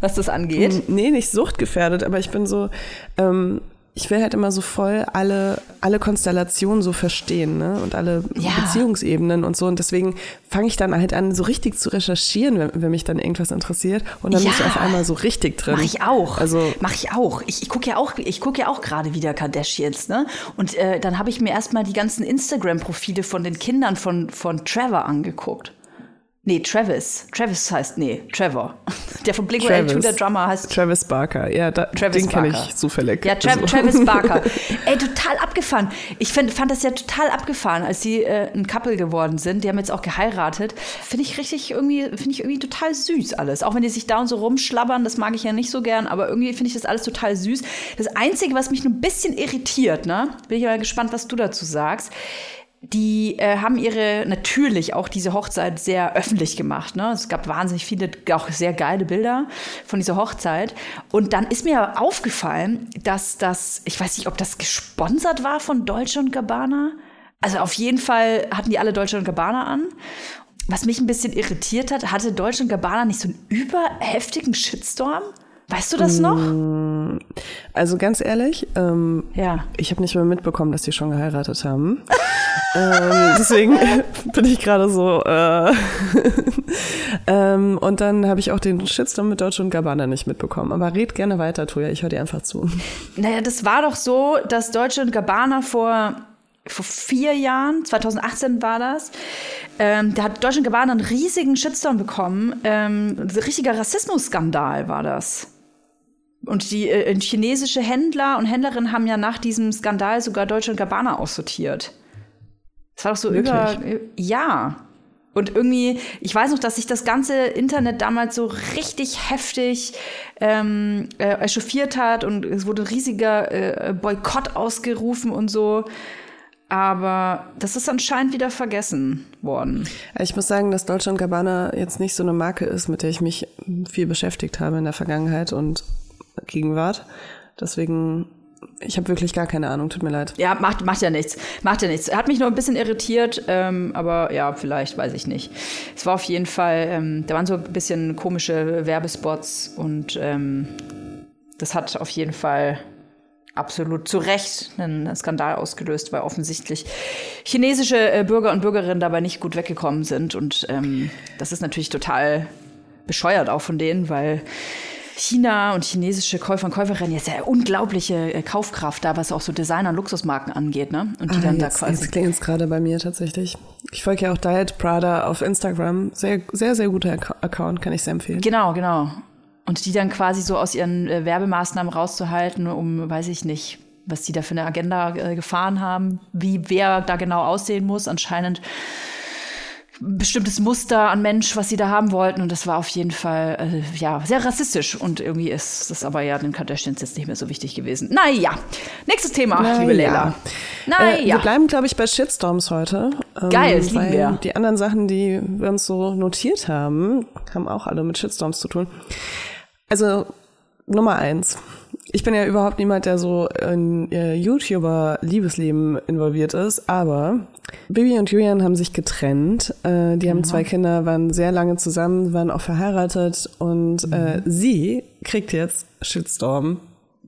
Was das angeht? Nee, nicht suchtgefährdet, aber ich bin so, ähm, ich will halt immer so voll alle, alle Konstellationen so verstehen, ne? Und alle Ja. Beziehungsebenen und so. Und deswegen fange ich dann halt an, so richtig zu recherchieren, wenn, wenn mich dann irgendwas interessiert. Und dann Ja. bin ich auf einmal so richtig drin. Mach ich auch. Also Mach ich auch. Ich, ich gucke ja auch, ich gucke ja auch gerade wieder Kardashians, ne? Und äh, dann habe ich mir erstmal die ganzen Instagram-Profile von den Kindern von, von Trevor angeguckt. Nee, Travis. Travis heißt, nee, Trevor. Der von Blink-182, der Drummer, heißt Travis Barker. Ja, da, Travis den kenne ich zufällig. Ja, Tra Also- Travis Barker. Ey, total abgefahren. Ich find, fand das ja total abgefahren, als die äh, ein Couple geworden sind. Die haben jetzt auch geheiratet. Finde ich richtig irgendwie, finde ich irgendwie total süß alles. Auch wenn die sich da und so rumschlabbern, das mag ich ja nicht so gern, aber irgendwie finde ich das alles total süß. Das Einzige, was mich nur ein bisschen irritiert, ne, bin ich mal gespannt, was du dazu sagst. Die äh, haben ihre natürlich auch diese Hochzeit sehr öffentlich gemacht. Ne? Es gab wahnsinnig viele, auch sehr geile Bilder von dieser Hochzeit. Und dann ist mir aufgefallen, dass das, ich weiß nicht, ob das gesponsert war von Dolce und Gabbana. Also auf jeden Fall hatten die alle Dolce und Gabbana an. Was mich ein bisschen irritiert hat, hatte Dolce und Gabbana nicht so einen überheftigen Shitstorm? Weißt du das noch? Also ganz ehrlich, ähm, Ja. ich habe nicht mehr mitbekommen, dass die schon geheiratet haben. ähm, deswegen bin ich gerade so. Äh, ähm, und dann habe ich auch den Shitstorm mit Deutsche und Gabbana nicht mitbekommen. Aber red gerne weiter, Toja. Ich höre dir einfach zu. Naja, das war doch so, dass Deutsche und Gabbana vor, vor vier Jahren, 2018 war das, ähm, da hat Deutsche und Gabbana einen riesigen Shitstorm bekommen. Ähm, ein richtiger Rassismusskandal war das. Und die äh, chinesische Händler und Händlerinnen haben ja nach diesem Skandal sogar Deutsche und Gabbana aussortiert. Das war doch so über. Ja. Und irgendwie, ich weiß noch, dass sich das ganze Internet damals so richtig heftig ähm, äh, echauffiert hat und es wurde ein riesiger äh, Boykott ausgerufen und so. Aber das ist anscheinend wieder vergessen worden. Ich muss sagen, dass Deutsche und Gabbana jetzt nicht so eine Marke ist, mit der ich mich viel beschäftigt habe in der Vergangenheit und Gegenwart. Deswegen, ich habe wirklich gar keine Ahnung. Tut mir leid. Ja, macht, macht ja nichts. Macht ja nichts. Hat mich nur ein bisschen irritiert, ähm, aber ja, vielleicht, weiß ich nicht. Es war auf jeden Fall, ähm, da waren so ein bisschen komische Werbespots und ähm, das hat auf jeden Fall absolut zu Recht einen Skandal ausgelöst, weil offensichtlich chinesische äh, Bürger und Bürgerinnen dabei nicht gut weggekommen sind. Und ähm, das ist natürlich total bescheuert auch von denen, weil China und chinesische Käufer und Käuferinnen jetzt ja unglaubliche äh, Kaufkraft da, was auch so Designer und Luxusmarken angeht, ne? Und die Ah, dann da jetzt, quasi. jetzt klingt es gerade bei mir tatsächlich. Ich folge ja auch Diet Prada auf Instagram. Sehr, sehr, sehr guter Acc- Account, kann ich sehr empfehlen. Genau, genau. Und die dann quasi so aus ihren äh, Werbemaßnahmen rauszuhalten, um, weiß ich nicht, was die da für eine Agenda äh, gefahren haben, wie wer da genau aussehen muss. Anscheinend ein bestimmtes Muster an Mensch, was sie da haben wollten. Und das war auf jeden Fall, äh, ja, sehr rassistisch. Und irgendwie ist das aber ja den Kardashians jetzt nicht mehr so wichtig gewesen. Naja, nächstes Thema, Na liebe ja. Leila. Äh, Naja. wir bleiben, glaube ich, bei Shitstorms heute. Ähm, Geil, das lieben wir. Die anderen Sachen, die wir uns so notiert haben, haben auch alle mit Shitstorms zu tun. Also, Nummer eins. Ich bin ja überhaupt niemand, der so in äh, YouTuber-Liebesleben involviert ist, aber Bibi und Julian haben sich getrennt. Äh, die haben zwei Kinder, waren sehr lange zusammen, waren auch verheiratet und äh, sie kriegt jetzt Shitstorm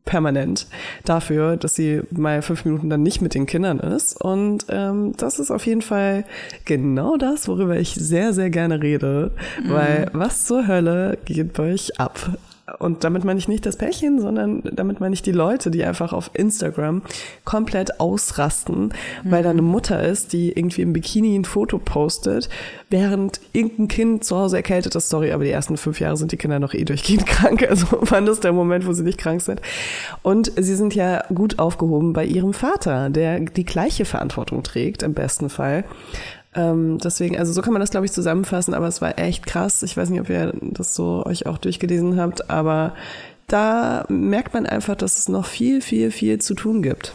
permanent dafür, dass sie mal fünf Minuten dann nicht mit den Kindern ist. Und ähm, das ist auf jeden Fall genau das, worüber ich sehr, sehr gerne rede. Weil was zur Hölle geht bei euch ab? Und damit meine ich nicht das Pärchen, sondern damit meine ich die Leute, die einfach auf Instagram komplett ausrasten, weil da eine Mutter ist, die irgendwie im Bikini ein Foto postet, während irgendein Kind zu Hause erkältet ist. Sorry, aber die ersten fünf Jahre sind die Kinder noch eh durchgehend krank. Also wann ist der Moment, wo sie nicht krank sind? Und sie sind ja gut aufgehoben bei ihrem Vater, der die gleiche Verantwortung trägt, im besten Fall. Ähm, deswegen, also so kann man das, glaube ich, zusammenfassen, aber es war echt krass. Ich weiß nicht, ob ihr das so euch auch durchgelesen habt, aber da merkt man einfach, dass es noch viel, viel, viel zu tun gibt.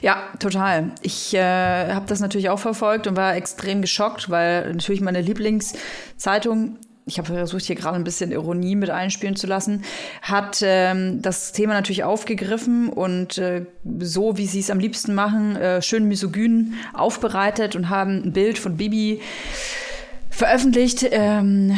Ja, total. Ich äh, habe das natürlich auch verfolgt und war extrem geschockt, weil natürlich meine Lieblingszeitung, ich habe versucht, hier gerade ein bisschen Ironie mit einspielen zu lassen, hat ähm, das Thema natürlich aufgegriffen und äh, so, wie sie es am liebsten machen, äh, schön misogyn aufbereitet und haben ein Bild von Bibi veröffentlicht, ähm,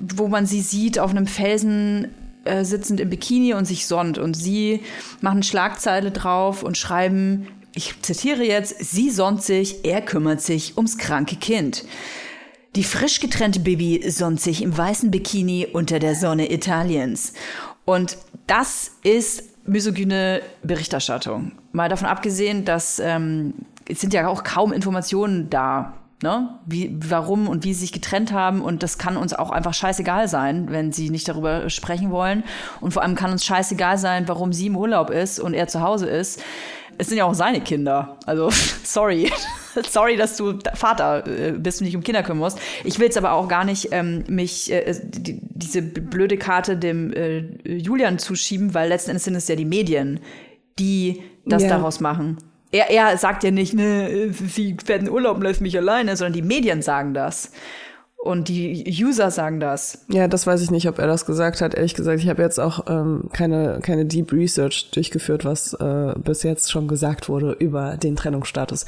wo man sie sieht auf einem Felsen äh, sitzend im Bikini und sich sonnt. Und sie machen Schlagzeile drauf und schreiben, ich zitiere jetzt, sie sonnt sich, er kümmert sich ums kranke Kind. Die frisch getrennte Bibi sonnt sich im weißen Bikini unter der Sonne Italiens. Und das ist misogyne Berichterstattung. Mal davon abgesehen, dass ähm, es sind ja auch kaum Informationen da Ne? Wie, warum und wie sie sich getrennt haben. Und das kann uns auch einfach scheißegal sein, wenn sie nicht darüber sprechen wollen. Und vor allem kann uns scheißegal sein, warum sie im Urlaub ist und er zu Hause ist. Es sind ja auch seine Kinder. Also, sorry. sorry, dass du Vater äh, bist und dich um Kinder kümmern musst. Ich will es aber auch gar nicht ähm, mich äh, die, diese blöde Karte dem äh, Julian zuschieben, weil letzten Endes sind es ja die Medien, die das Ja. daraus machen. Er, er sagt ja nicht, ne, sie werden Urlaub und lässt mich alleine, sondern die Medien sagen das. Und die User sagen das. Ja, das weiß ich nicht, ob er das gesagt hat. Ehrlich gesagt, ich habe jetzt auch ähm, keine, keine Deep Research durchgeführt, was äh, bis jetzt schon gesagt wurde über den Trennungsstatus.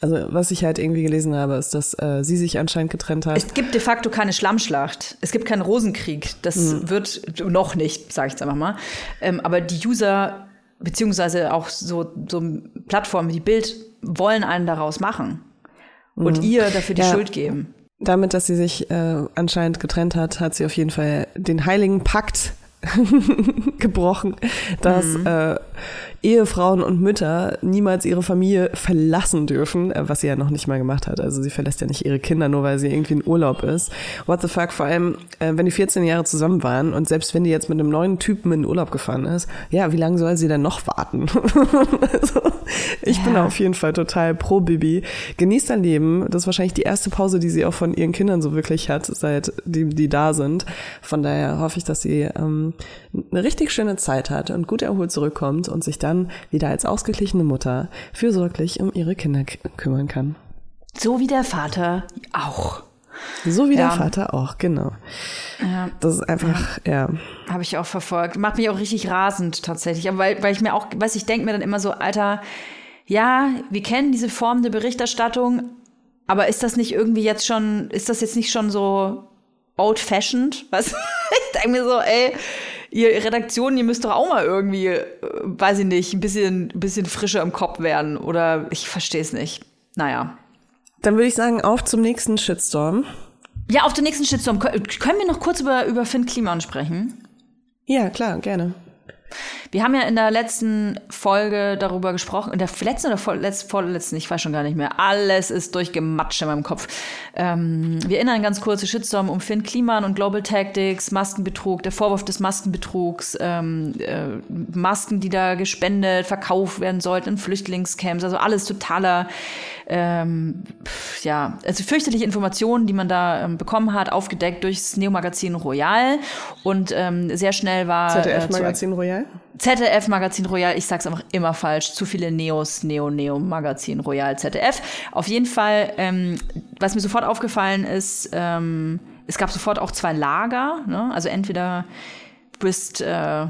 Also was ich halt irgendwie gelesen habe, ist, dass äh, sie sich anscheinend getrennt hat. Es gibt de facto keine Schlammschlacht. Es gibt keinen Rosenkrieg. Das wird noch nicht, sage ich jetzt einfach mal. Ähm, aber die User, beziehungsweise auch so, so Plattformen wie Bild, wollen einen daraus machen. Und ihr dafür die Ja. Schuld geben. Damit, dass sie sich äh, anscheinend getrennt hat, hat sie auf jeden Fall den heiligen Pakt gebrochen, dass äh, Ehefrauen und Mütter niemals ihre Familie verlassen dürfen, äh, was sie ja noch nicht mal gemacht hat. Also sie verlässt ja nicht ihre Kinder, nur weil sie irgendwie in Urlaub ist. What the fuck, vor allem, äh, wenn die 14 Jahre zusammen waren und selbst wenn die jetzt mit einem neuen Typen in den Urlaub gefahren ist, ja, wie lange soll sie denn noch warten? also, ich bin auf jeden Fall total pro Bibi. Genießt dein Leben. Das ist wahrscheinlich die erste Pause, die sie auch von ihren Kindern so wirklich hat, seit die, die da sind. Von daher hoffe ich, dass sie ähm, eine richtig schöne Zeit hat und gut erholt zurückkommt und sich dann wieder als ausgeglichene Mutter fürsorglich um ihre Kinder kümmern kann. So wie der Vater auch. So wie Ja. der Vater auch, genau. Das ist einfach, ja. Habe ich auch verfolgt. Macht mich auch richtig rasend tatsächlich. Aber weil, weil ich mir auch, weiß ich denke mir dann immer so, Alter, ja, wir kennen diese Form der Berichterstattung, aber ist das nicht irgendwie jetzt schon, ist das jetzt nicht schon so old-fashioned? Was? Ich denke mir so, ey, ihr Redaktionen, ihr müsst doch auch mal irgendwie, äh, weiß ich nicht, ein bisschen, ein bisschen frischer im Kopf werden. Oder ich verstehe es nicht. Naja. Dann würde ich sagen, auf zum nächsten Shitstorm. Ja, auf den nächsten Shitstorm. Kö- Können wir noch kurz über, über Finn Kliman sprechen? Ja, klar, gerne. Wir haben ja in der letzten Folge darüber gesprochen, in der letzten oder vorletzten, vorletzten, ich weiß schon gar nicht mehr. Alles ist durchgematscht in meinem Kopf. Ähm, wir erinnern ganz kurz, Shitstorm um Finn Kliman und Global Tactics, Maskenbetrug, der Vorwurf des Maskenbetrugs, ähm, äh, Masken, die da gespendet, verkauft werden sollten in Flüchtlingscamps, also alles totaler ähm, pf, ja, also fürchterliche Informationen, die man da ähm, bekommen hat, aufgedeckt durchs Neo-Magazin Royal. Und ähm, sehr schnell war äh, zu- ZDF-Magazin Royal. ZDF Magazin Royal, ich sag's einfach immer falsch, zu viele Neos, Neo, Neo Magazin Royal ZDF. Auf jeden Fall, ähm, was mir sofort aufgefallen ist, ähm, es gab sofort auch zwei Lager, ne? also entweder du bist äh,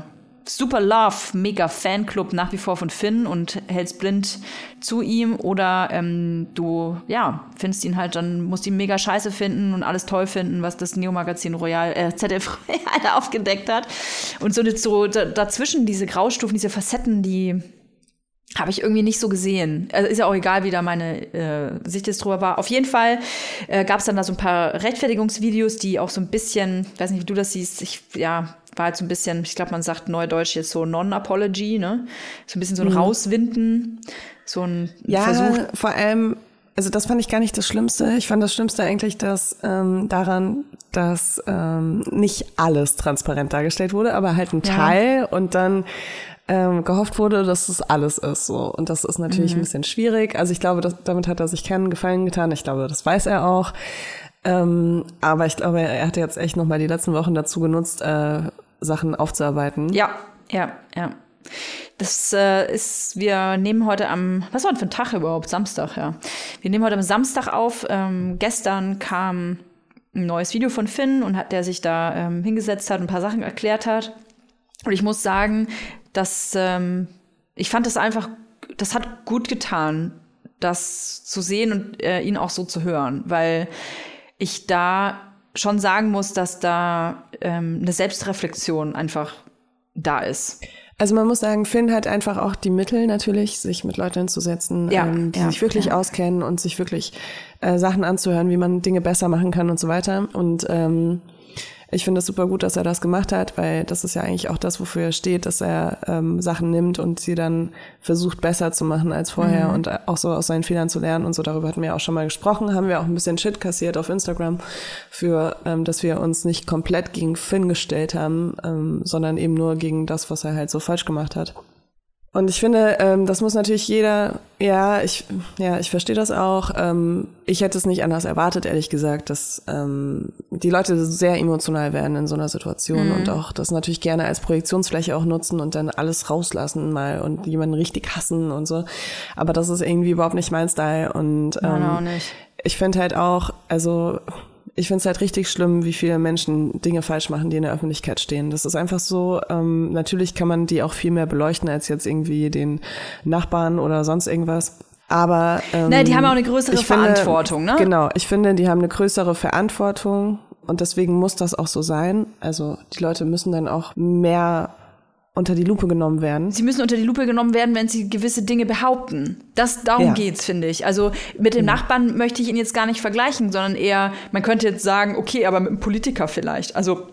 super Love, mega Fanclub nach wie vor von Finn und hältst blind zu ihm oder ähm, du, ja, findest ihn halt, dann musst ihn mega scheiße finden und alles toll finden, was das Neo-Magazin Royal, äh, ZDF Royal aufgedeckt hat. Und so, so da- dazwischen diese Graustufen, diese Facetten, die habe ich irgendwie nicht so gesehen. Also ist ja auch egal, wie da meine äh, Sicht jetzt drüber war. Auf jeden Fall äh, gab es dann da so ein paar Rechtfertigungsvideos, die auch so ein bisschen, weiß nicht, wie du das siehst, ich, ja, war halt so ein bisschen, ich glaube, man sagt neudeutsch jetzt so Non-Apology, ne? So ein bisschen so ein Rauswinden, so ein Ja, Versuch. vor allem, also das fand ich gar nicht das Schlimmste. Ich fand das Schlimmste eigentlich, dass ähm, daran, dass ähm, nicht alles transparent dargestellt wurde, aber halt ein Ja. Teil und dann ähm, gehofft wurde, dass es alles ist. So. Und das ist natürlich Mhm. ein bisschen schwierig. Also ich glaube, das, damit hat er sich keinen Gefallen getan. Ich glaube, das weiß er auch. Ähm, aber ich glaube, er hat jetzt echt nochmal die letzten Wochen dazu genutzt, äh, Sachen aufzuarbeiten. Ja, ja, ja. Das äh, ist, wir nehmen heute am, was war denn für ein Tag überhaupt? Samstag, ja. Wir nehmen heute am Samstag auf. Ähm, gestern kam ein neues Video von Finn und hat der sich da ähm, hingesetzt hat und ein paar Sachen erklärt hat. Und ich muss sagen, dass ähm, ich fand das einfach, das hat gut getan, das zu sehen und äh, ihn auch so zu hören, weil ich da schon sagen muss, dass da ähm, eine Selbstreflexion einfach da ist. Also man muss sagen, Finn hat einfach auch die Mittel natürlich, sich mit Leuten hinzusetzen, Ja, ähm, die ja, sich wirklich ja. auskennen und sich wirklich äh, Sachen anzuhören, wie man Dinge besser machen kann und so weiter. Und ähm, ich finde es super gut, dass er das gemacht hat, weil das ist ja eigentlich auch das, wofür er steht, dass er ähm, Sachen nimmt und sie dann versucht besser zu machen als vorher mhm. und auch so aus seinen Fehlern zu lernen und so. Darüber hatten wir auch schon mal gesprochen, haben wir auch ein bisschen Shit kassiert auf Instagram für, ähm, dass wir uns nicht komplett gegen Finn gestellt haben, ähm, sondern eben nur gegen das, was er halt so falsch gemacht hat. Und ich finde, ähm, das muss natürlich jeder, ja, ich, ja, ich verstehe das auch. Ähm, ich hätte es nicht anders erwartet, ehrlich gesagt, dass ähm, die Leute sehr emotional werden in so einer Situation mhm. und auch das natürlich gerne als Projektionsfläche auch nutzen und dann alles rauslassen mal und jemanden richtig hassen und so. Aber das ist irgendwie überhaupt nicht mein Style und ähm, ich finde halt auch, also ich finde es halt richtig schlimm, wie viele Menschen Dinge falsch machen, die in der Öffentlichkeit stehen. Das ist einfach so, ähm, natürlich kann man die auch viel mehr beleuchten als jetzt irgendwie den Nachbarn oder sonst irgendwas. Aber ähm, naja, die haben auch eine größere Verantwortung, finde, ne? Genau, ich finde, die haben eine größere Verantwortung und deswegen muss das auch so sein. Also die Leute müssen dann auch mehr unter die Lupe genommen werden. Sie müssen unter die Lupe genommen werden, wenn sie gewisse Dinge behaupten. Das, darum ja. geht's, finde ich. Also mit dem ja. Nachbarn möchte ich ihn jetzt gar nicht vergleichen, sondern eher, man könnte jetzt sagen, okay, aber mit einem Politiker vielleicht. Also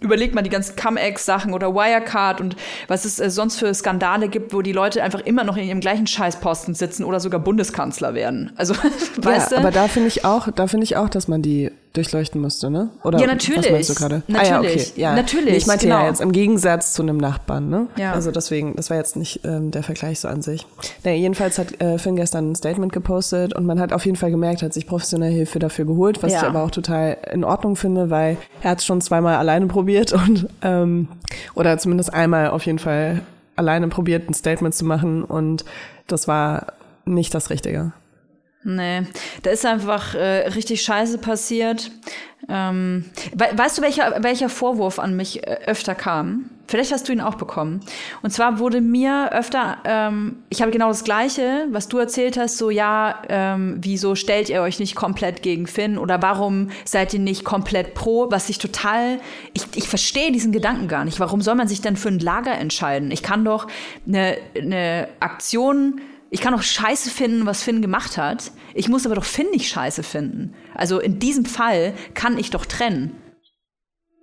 überlegt mal die ganzen Cum-Ex-Sachen oder Wirecard und was es äh, sonst für Skandale gibt, wo die Leute einfach immer noch in ihrem gleichen Scheißposten sitzen oder sogar Bundeskanzler werden. Also, ja, weißt du? Aber da finde ich auch, da finde ich auch, dass man die durchleuchten musste, ne? Oder ja, natürlich. Was meinst du gerade? Natürlich. Ah, ja, okay. ja. Natürlich. Ich meinte genau. ja jetzt im Gegensatz zu einem Nachbarn, ne? Ja. Also deswegen, das war jetzt nicht ähm, der Vergleich so an sich. Naja, jedenfalls hat äh, Finn gestern ein Statement gepostet und man hat auf jeden Fall gemerkt, hat sich professionelle Hilfe dafür geholt, was ja. ich aber auch total in Ordnung finde, weil er hat es schon zweimal alleine probiert und ähm, oder zumindest einmal auf jeden Fall alleine probiert, ein Statement zu machen und das war nicht das Richtige. Nee, da ist einfach äh, richtig Scheiße passiert. Ähm, we weißt du, welcher, welcher Vorwurf an mich äh, öfter kam? Vielleicht hast du ihn auch bekommen. Und zwar wurde mir öfter, ähm, ich habe genau das Gleiche, was du erzählt hast, so ja, ähm, wieso stellt ihr euch nicht komplett gegen Finn oder warum seid ihr nicht komplett pro? Was ich total, ich, ich verstehe diesen Gedanken gar nicht. Warum soll man sich denn für ein Lager entscheiden? Ich kann doch eine, eine Aktion ich kann auch scheiße finden, was Finn gemacht hat. Ich muss aber doch Finn nicht scheiße finden. Also in diesem Fall kann ich doch trennen.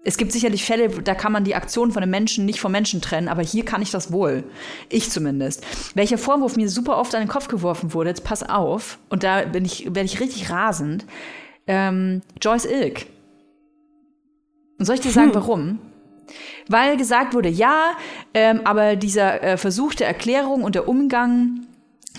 Es gibt sicherlich Fälle, da kann man die Aktion von einem Menschen nicht vom Menschen trennen, aber hier kann ich das wohl. Ich zumindest. Welcher Vorwurf mir super oft an den Kopf geworfen wurde, jetzt pass auf, und da bin ich, werde ich richtig rasend. Ähm, Joyce Ilk. Und soll ich dir sagen, hm. warum? Weil gesagt wurde, ja, ähm, aber dieser äh, Versuch der Erklärung und der Umgang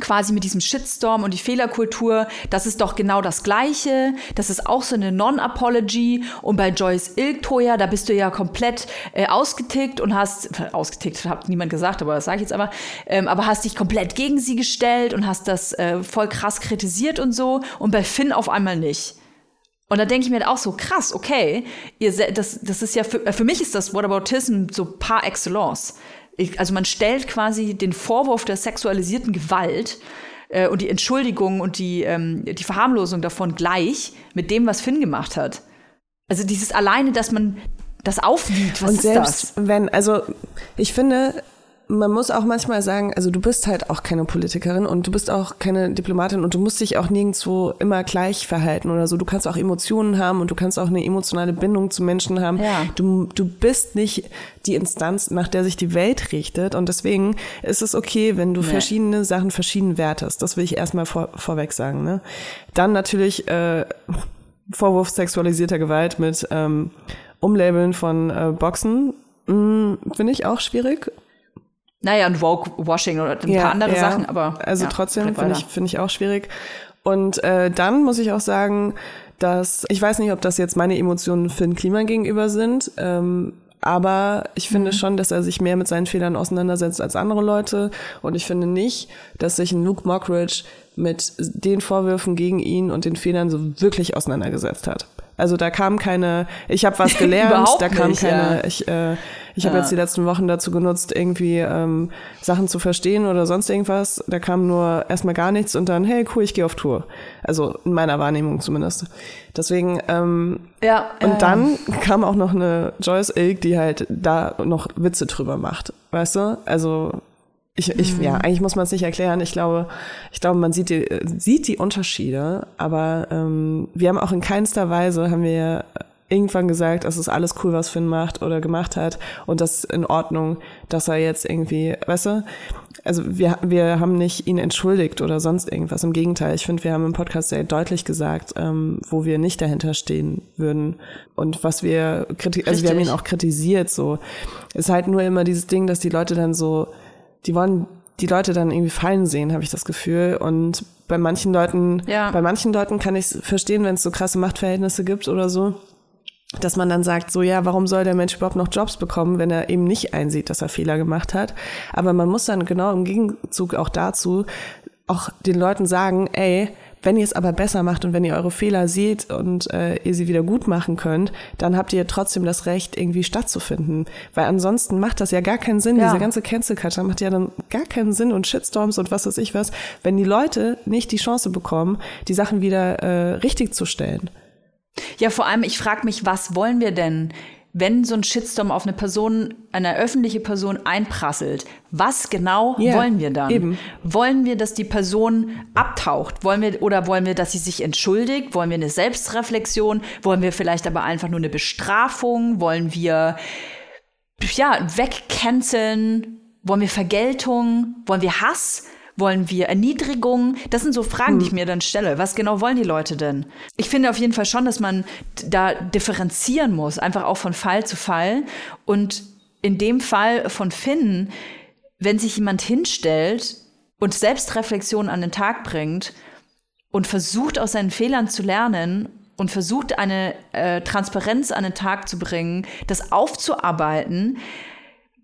quasi mit diesem Shitstorm und die Fehlerkultur, das ist doch genau das Gleiche. Das ist auch so eine Non-Apology. Und bei Joyce Ilktoya, da bist du ja komplett äh, ausgetickt und hast, ausgetickt hat niemand gesagt, aber das sage ich jetzt aber, ähm, aber hast dich komplett gegen sie gestellt und hast das äh, voll krass kritisiert und so. Und bei Finn auf einmal nicht. Und da denke ich mir halt auch so, krass, okay, ihr, das, das ist ja, für, äh, für mich ist das Whataboutism so par excellence also man stellt quasi den Vorwurf der sexualisierten Gewalt äh, und die Entschuldigung und die, ähm, die Verharmlosung davon gleich mit dem, was Finn gemacht hat. Also dieses alleine, dass man das aufwiegt, was und ist selbst das? wenn, also ich finde, man muss auch manchmal sagen, also du bist halt auch keine Politikerin und du bist auch keine Diplomatin und du musst dich auch nirgendwo immer gleich verhalten oder so. Du kannst auch Emotionen haben und du kannst auch eine emotionale Bindung zu Menschen haben. Ja. Du, du bist nicht die Instanz, nach der sich die Welt richtet und deswegen ist es okay, wenn du nee. verschiedene Sachen verschieden wertest. Das will ich erstmal vor, vorweg sagen. Ne? Dann natürlich äh, Vorwurf sexualisierter Gewalt mit ähm, Umlabeln von äh, Boxen. Hm, Finde ich auch schwierig. Naja, und Woke-Washing oder ein ja, paar andere ja. Sachen, aber. Also ja, trotzdem finde ich, finde ich auch schwierig. Und äh, dann muss ich auch sagen, dass ich weiß nicht, ob das jetzt meine Emotionen Finn Klima gegenüber sind, ähm, aber ich finde mhm. schon, dass er sich mehr mit seinen Fehlern auseinandersetzt als andere Leute. Und ich finde nicht, dass sich ein Luke Mockridge mit den Vorwürfen gegen ihn und den Fehlern so wirklich auseinandergesetzt hat. Also da kam keine, ich habe was gelernt, da kam nicht, keine, ja. ich, äh, ich ja. habe jetzt die letzten Wochen dazu genutzt, irgendwie ähm, Sachen zu verstehen oder sonst irgendwas. Da kam nur erstmal gar nichts und dann, hey, cool, ich gehe auf Tour. Also in meiner Wahrnehmung zumindest. Deswegen, ähm, ja, und äh, dann kam auch noch eine Joyce Ilk, die halt da noch Witze drüber macht. Weißt du? Also ich, ich, mhm. ja, eigentlich muss man es nicht erklären. Ich glaube, ich glaube, man sieht die, sieht die Unterschiede, aber ähm, wir haben auch in keinster Weise haben wir irgendwann gesagt, es ist alles cool, was Finn macht oder gemacht hat und das ist in Ordnung, dass er jetzt irgendwie, weißt du, also wir, wir haben nicht ihn entschuldigt oder sonst irgendwas. Im Gegenteil, ich finde, wir haben im Podcast sehr deutlich gesagt, ähm, wo wir nicht dahinter stehen würden und was wir kritisieren, also wir haben ihn auch kritisiert, so. Ist halt nur immer dieses Ding, dass die Leute dann so, die wollen die Leute dann irgendwie fallen sehen, habe ich das Gefühl. Und bei manchen Leuten, Ja. bei manchen Leuten kann ich es verstehen, wenn es so krasse Machtverhältnisse gibt oder so, dass man dann sagt, so ja, warum soll der Mensch überhaupt noch Jobs bekommen, wenn er eben nicht einsieht, dass er Fehler gemacht hat. Aber man muss dann genau im Gegenzug auch dazu auch den Leuten sagen, ey, wenn ihr es aber besser macht und wenn ihr eure Fehler seht und äh, ihr sie wieder gut machen könnt, dann habt ihr trotzdem das Recht, irgendwie stattzufinden. Weil ansonsten macht das ja gar keinen Sinn. Ja. Diese ganze Cancel Culture macht ja dann gar keinen Sinn und Shitstorms und was weiß ich was, wenn die Leute nicht die Chance bekommen, die Sachen wieder äh, richtig zu stellen. Ja, vor allem, ich frage mich, was wollen wir denn, wenn so ein Shitstorm auf eine Person, eine öffentliche Person einprasselt? Was genau Ja, wollen wir dann? eben. Wollen wir, dass die Person abtaucht? Wollen wir, oder wollen wir, dass sie sich entschuldigt? Wollen wir eine Selbstreflexion? Wollen wir vielleicht aber einfach nur eine Bestrafung? Wollen wir, ja, wegcanceln? Wollen wir Vergeltung? Wollen wir Hass? Wollen wir Erniedrigung? Das sind so Fragen, die ich mir dann stelle. Was genau wollen die Leute denn? Ich finde auf jeden Fall schon, dass man da differenzieren muss, einfach auch von Fall zu Fall. Und in dem Fall von Finn, wenn sich jemand hinstellt und Selbstreflexion an den Tag bringt und versucht aus seinen Fehlern zu lernen und versucht eine äh, Transparenz an den Tag zu bringen, das aufzuarbeiten,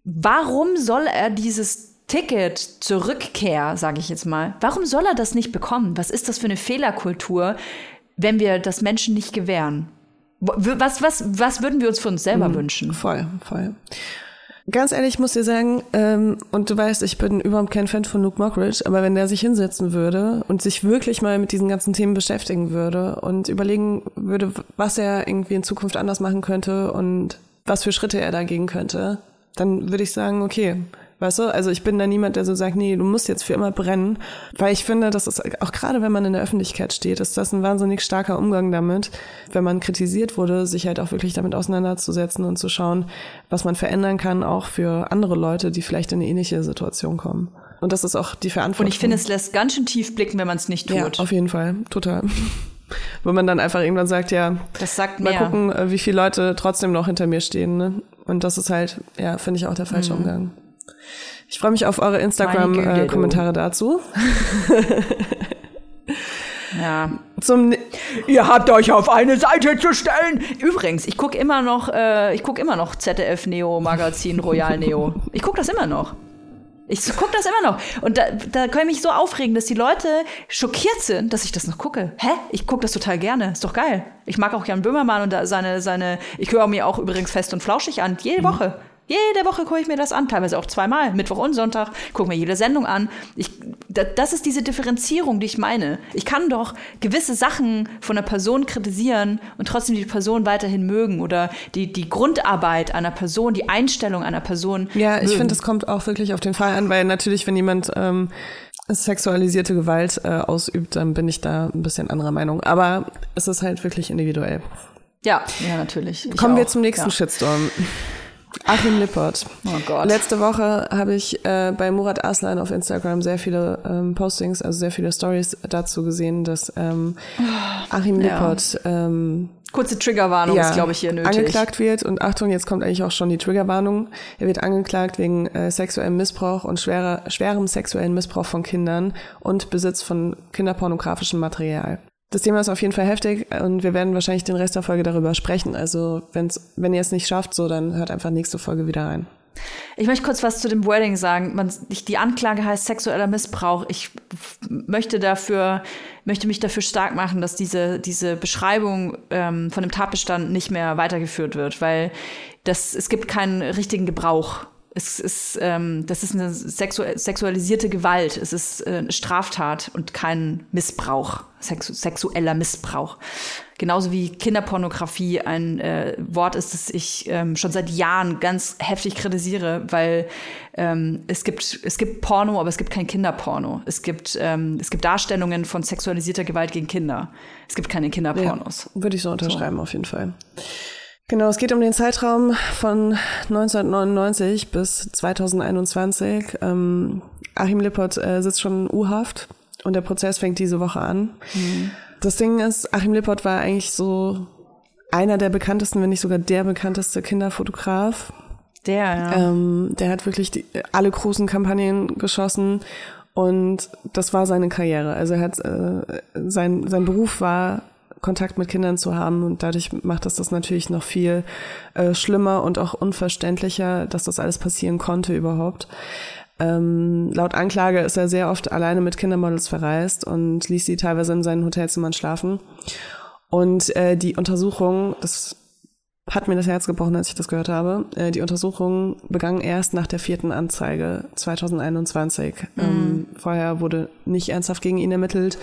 warum soll er dieses Ticket zur Rückkehr, sage ich jetzt mal, warum soll er das nicht bekommen? Was ist das für eine Fehlerkultur, wenn wir das Menschen nicht gewähren? Was, was, was würden wir uns für uns selber wünschen? Voll, voll. Ganz ehrlich, ich muss dir sagen, ähm, und du weißt, ich bin überhaupt kein Fan von Luke Mockridge, aber wenn der sich hinsetzen würde und sich wirklich mal mit diesen ganzen Themen beschäftigen würde und überlegen würde, was er irgendwie in Zukunft anders machen könnte und was für Schritte er da gehen könnte, dann würde ich sagen, okay, weißt du, also ich bin da niemand, der so sagt, nee, du musst jetzt für immer brennen, weil ich finde, das ist auch gerade, wenn man in der Öffentlichkeit steht, ist das ein wahnsinnig starker Umgang damit, wenn man kritisiert wurde, sich halt auch wirklich damit auseinanderzusetzen und zu schauen, was man verändern kann, auch für andere Leute, die vielleicht in eine ähnliche Situation kommen. Und das ist auch die Verantwortung. Und ich finde, es lässt ganz schön tief blicken, wenn man es nicht tut. ja, auf jeden Fall, total. Wo man dann einfach irgendwann sagt, ja, das sagt mal mehr. gucken, äh, wie viele Leute trotzdem noch hinter mir stehen. Ne? Und das ist halt, ja, finde ich auch der falsche Umgang. Ich freue mich auf eure Instagram-Kommentare dazu. Ja. Zum Ihr habt euch auf eine Seite zu stellen. Übrigens, ich gucke immer noch, äh, ich gucke immer noch ZDF Neo Magazin Royal Neo. Ich gucke das immer noch. Ich gucke das immer noch. Und da, da kann ich mich so aufregen, dass die Leute schockiert sind, dass ich das noch gucke. Hä? Ich gucke das total gerne. Ist doch geil. Ich mag auch Jan Böhmermann und seine, seine, ich höre mir auch übrigens fest und flauschig an. Jede Woche. Jede Woche gucke ich mir das an, teilweise auch zweimal, Mittwoch und Sonntag, gucke mir jede Sendung an. Ich, da, das ist diese Differenzierung, die ich meine. Ich kann doch gewisse Sachen von einer Person kritisieren und trotzdem die Person weiterhin mögen oder die, die Grundarbeit einer Person, die Einstellung einer Person. Ja, ich finde, es kommt auch wirklich auf den Fall an, weil natürlich, wenn jemand ähm, sexualisierte Gewalt äh, ausübt, dann bin ich da ein bisschen anderer Meinung. Aber es ist halt wirklich individuell. Ja, ja, natürlich. Ich Kommen wir auch. zum nächsten ja. Shitstorm. Achim Lippert. Oh Gott. Letzte Woche habe ich äh, bei Murat Aslan auf Instagram sehr viele ähm, Postings, also sehr viele Stories dazu gesehen, dass ähm, Achim Ja. Lippert ähm, Kurze Triggerwarnung ist, glaube ich, hier nötig. angeklagt wird und Achtung, jetzt kommt eigentlich auch schon die Triggerwarnung. Er wird angeklagt wegen äh, sexuellem Missbrauch und schwerer, schwerem sexuellen Missbrauch von Kindern und Besitz von kinderpornografischem Material. Das Thema ist auf jeden Fall heftig und wir werden wahrscheinlich den Rest der Folge darüber sprechen. Also wenn's, wenn ihr es nicht schafft, so dann hört einfach nächste Folge wieder rein. Ich möchte kurz was zu dem Wording sagen. Man, die Anklage heißt sexueller Missbrauch. Ich möchte dafür, möchte mich dafür stark machen, dass diese, diese Beschreibung ähm, von dem Tatbestand nicht mehr weitergeführt wird, weil das, es gibt keinen richtigen Gebrauch. Es ist, ähm, das ist eine sexu sexualisierte Gewalt. Es ist äh, eine Straftat und kein Missbrauch, sexu sexueller Missbrauch. Genauso wie Kinderpornografie ein äh, Wort ist, das ich ähm, schon seit Jahren ganz heftig kritisiere, weil ähm, es gibt es gibt Porno, aber es gibt kein Kinderporno. Es gibt ähm, es gibt Darstellungen von sexualisierter Gewalt gegen Kinder. Es gibt keine Kinderpornos. Würde ich so unterschreiben, auf jeden Fall. Genau, es geht um den Zeitraum von 1999 bis 2021. Ähm, Achim Lippert äh, sitzt schon in U-Haft und der Prozess fängt diese Woche an. Mhm. Das Ding ist, Achim Lippert war eigentlich so einer der bekanntesten, wenn nicht sogar der bekannteste Kinderfotograf. Der, ja. Ähm, der hat wirklich die, alle großen Kampagnen geschossen und das war seine Karriere. Also er hat äh, sein sein Beruf war Kontakt mit Kindern zu haben und dadurch macht das das natürlich noch viel äh, schlimmer und auch unverständlicher, dass das alles passieren konnte überhaupt. Ähm, laut Anklage ist er sehr oft alleine mit Kindermodels verreist und ließ sie teilweise in seinen Hotelzimmern schlafen. Und äh, die Untersuchung, das hat mir das Herz gebrochen, als ich das gehört habe. Äh, die Untersuchung begann erst nach der vierten Anzeige 2021. Mhm. Ähm, vorher wurde nicht ernsthaft gegen ihn ermittelt,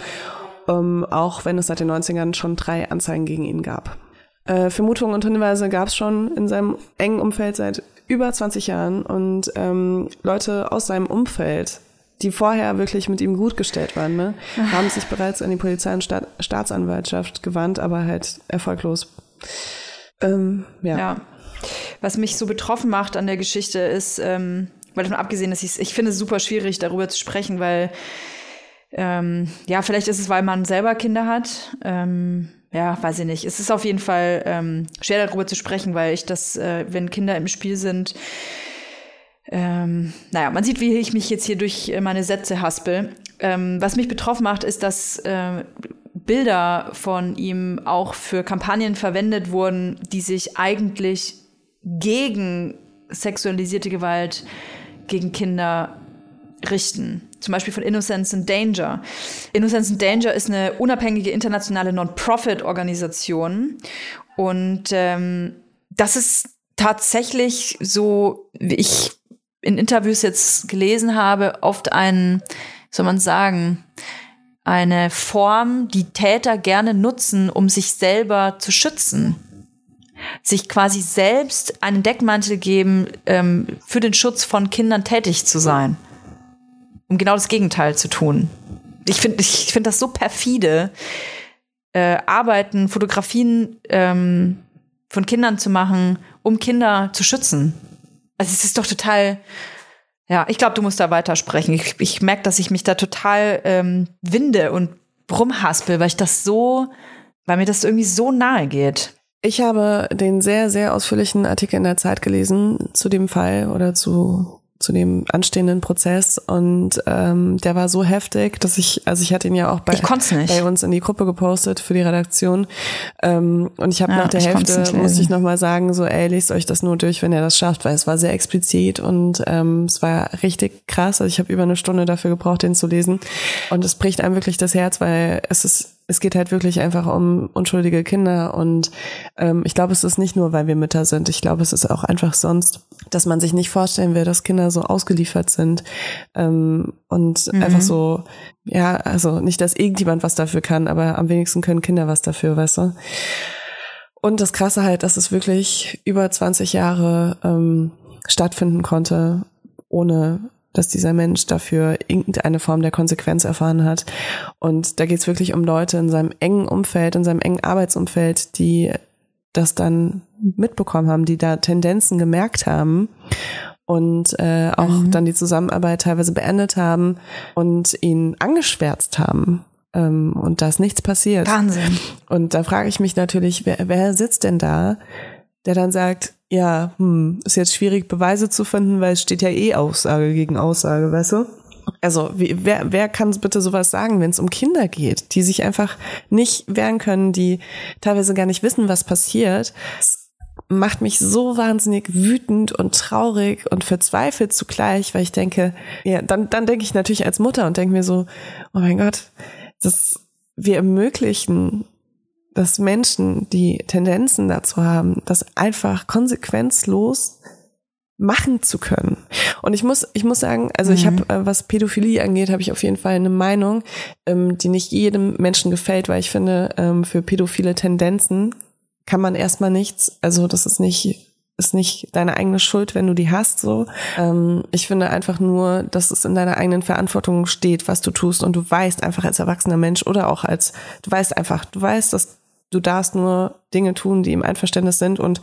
ähm, auch wenn es seit den 90ern schon drei Anzeigen gegen ihn gab. Äh, Vermutungen und Hinweise gab es schon in seinem engen Umfeld seit über 20 Jahren und ähm, Leute aus seinem Umfeld, die vorher wirklich mit ihm gut gestellt waren, ne, haben sich bereits an die Polizei und Staat Staatsanwaltschaft gewandt, aber halt erfolglos. Ähm, ja. ja. Was mich so betroffen macht an der Geschichte ist, ähm, weil davon abgesehen, dass ich ich finde es super schwierig, darüber zu sprechen, weil ähm, ja, vielleicht ist es, weil man selber Kinder hat. Ähm, ja, weiß ich nicht. Es ist auf jeden Fall ähm, schwer darüber zu sprechen, weil ich das, äh, wenn Kinder im Spiel sind, ähm, naja, man sieht, wie ich mich jetzt hier durch äh, meine Sätze haspel. Ähm, was mich betroffen macht, ist, dass äh, Bilder von ihm auch für Kampagnen verwendet wurden, die sich eigentlich gegen sexualisierte Gewalt gegen Kinder richten zum Beispiel von Innocence and Danger. Innocence and Danger ist eine unabhängige internationale Non-Profit-Organisation und ähm, das ist tatsächlich so, wie ich in Interviews jetzt gelesen habe, oft ein, soll man sagen, eine Form, die Täter gerne nutzen, um sich selber zu schützen. Sich quasi selbst einen Deckmantel geben, ähm, für den Schutz von Kindern tätig zu sein um genau das Gegenteil zu tun. Ich finde ich find das so perfide, äh, Arbeiten, Fotografien ähm, von Kindern zu machen, um Kinder zu schützen. Also es ist doch total, ja, ich glaube, du musst da weitersprechen. Ich, ich merke, dass ich mich da total ähm, winde und rumhaspel, weil ich das so, weil mir das irgendwie so nahe geht. Ich habe den sehr, sehr ausführlichen Artikel in der Zeit gelesen zu dem Fall oder zu zu dem anstehenden Prozess. Und ähm, der war so heftig, dass ich, also ich hatte ihn ja auch bei, bei uns in die Gruppe gepostet für die Redaktion. Ähm, und ich habe ja, nach der Hälfte, musste ich nochmal sagen, so ey, lest euch das nur durch, wenn ihr das schafft, weil es war sehr explizit und ähm, es war richtig krass, also ich habe über eine Stunde dafür gebraucht, den zu lesen. Und es bricht einem wirklich das Herz, weil es ist es geht halt wirklich einfach um unschuldige Kinder und ähm, ich glaube, es ist nicht nur, weil wir Mütter sind. Ich glaube, es ist auch einfach sonst, dass man sich nicht vorstellen will, dass Kinder so ausgeliefert sind ähm, und mhm. einfach so, ja, also nicht, dass irgendjemand was dafür kann, aber am wenigsten können Kinder was dafür, weißt du? Und das Krasse halt, dass es wirklich über 20 Jahre ähm, stattfinden konnte, ohne dass dieser Mensch dafür irgendeine Form der Konsequenz erfahren hat. Und da geht es wirklich um Leute in seinem engen Umfeld, in seinem engen Arbeitsumfeld, die das dann mitbekommen haben, die da Tendenzen gemerkt haben und äh, auch mhm. dann die Zusammenarbeit teilweise beendet haben und ihn angeschwärzt haben. Ähm, und da ist nichts passiert. Wahnsinn. Und da frage ich mich natürlich, wer, wer sitzt denn da, der dann sagt, ja, hm, ist jetzt schwierig, Beweise zu finden, weil es steht ja eh Aussage gegen Aussage, weißt du? Also, wie, wer, wer kann bitte sowas sagen, wenn es um Kinder geht, die sich einfach nicht wehren können, die teilweise gar nicht wissen, was passiert? Das macht mich so wahnsinnig wütend und traurig und verzweifelt zugleich, weil ich denke, ja, dann, dann denke ich natürlich als Mutter und denke mir so, oh mein Gott, das, wir ermöglichen dass Menschen, die Tendenzen dazu haben, das einfach konsequenzlos machen zu können. Und ich muss, ich muss sagen, also mhm. ich habe, äh, was Pädophilie angeht, habe ich auf jeden Fall eine Meinung, ähm, die nicht jedem Menschen gefällt, weil ich finde, ähm, für pädophile Tendenzen kann man erstmal nichts, also das ist nicht ist nicht deine eigene Schuld, wenn du die hast. So, ähm, ich finde einfach nur, dass es in deiner eigenen Verantwortung steht, was du tust und du weißt einfach als erwachsener Mensch oder auch als du weißt einfach, du weißt, dass du darfst nur Dinge tun, die im Einverständnis sind und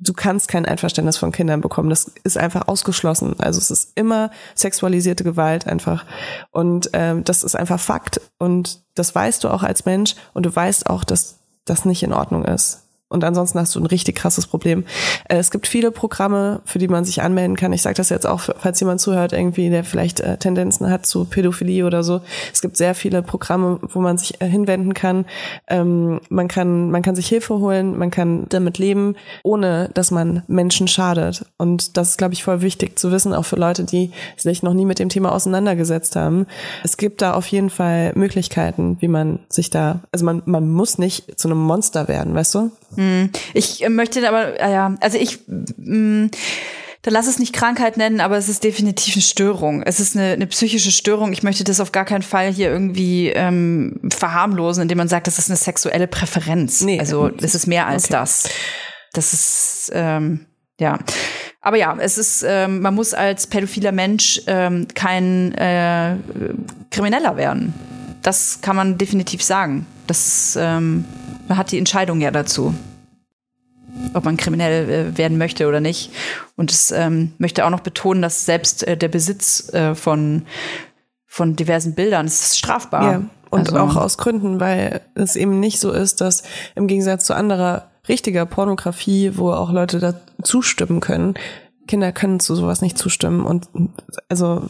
du kannst kein Einverständnis von Kindern bekommen. Das ist einfach ausgeschlossen. Also es ist immer sexualisierte Gewalt einfach. Und ähm, das ist einfach Fakt. Und das weißt du auch als Mensch und du weißt auch, dass das nicht in Ordnung ist. Und ansonsten hast du ein richtig krasses Problem. Äh, es gibt viele Programme, für die man sich anmelden kann. Ich sage das jetzt auch, falls jemand zuhört, irgendwie, der vielleicht äh, Tendenzen hat zu Pädophilie oder so. Es gibt sehr viele Programme, wo man sich äh, hinwenden kann. Ähm, man kann, man kann sich Hilfe holen, man kann damit leben, ohne dass man Menschen schadet. Und das ist, glaube ich, voll wichtig zu wissen, auch für Leute, die sich noch nie mit dem Thema auseinandergesetzt haben. Es gibt da auf jeden Fall Möglichkeiten, wie man sich da, also man, man muss nicht zu einem Monster werden, weißt du? Hm. Ich äh, möchte aber, äh, ja, also ich, mh, hm, da lass es nicht Krankheit nennen, aber es ist definitiv eine Störung. Es ist eine, eine psychische Störung. Ich möchte das auf gar keinen Fall hier irgendwie ähm, verharmlosen, indem man sagt, das ist eine sexuelle Präferenz. Nee, also das ist mehr als okay. das. Das ist ähm, ja. Aber ja, es ist, ähm, man muss als pädophiler Mensch ähm, kein äh, Krimineller werden. Das kann man definitiv sagen. Das ähm, man hat die Entscheidung ja dazu, ob man kriminell äh, werden möchte oder nicht. Und es ähm, möchte auch noch betonen, dass selbst äh, der Besitz äh, von, von diversen Bildern ist strafbar. Ja, und also, auch aus Gründen, weil es eben nicht so ist, dass im Gegensatz zu anderer richtiger Pornografie, wo auch Leute da zustimmen können, Kinder können zu sowas nicht zustimmen. Und also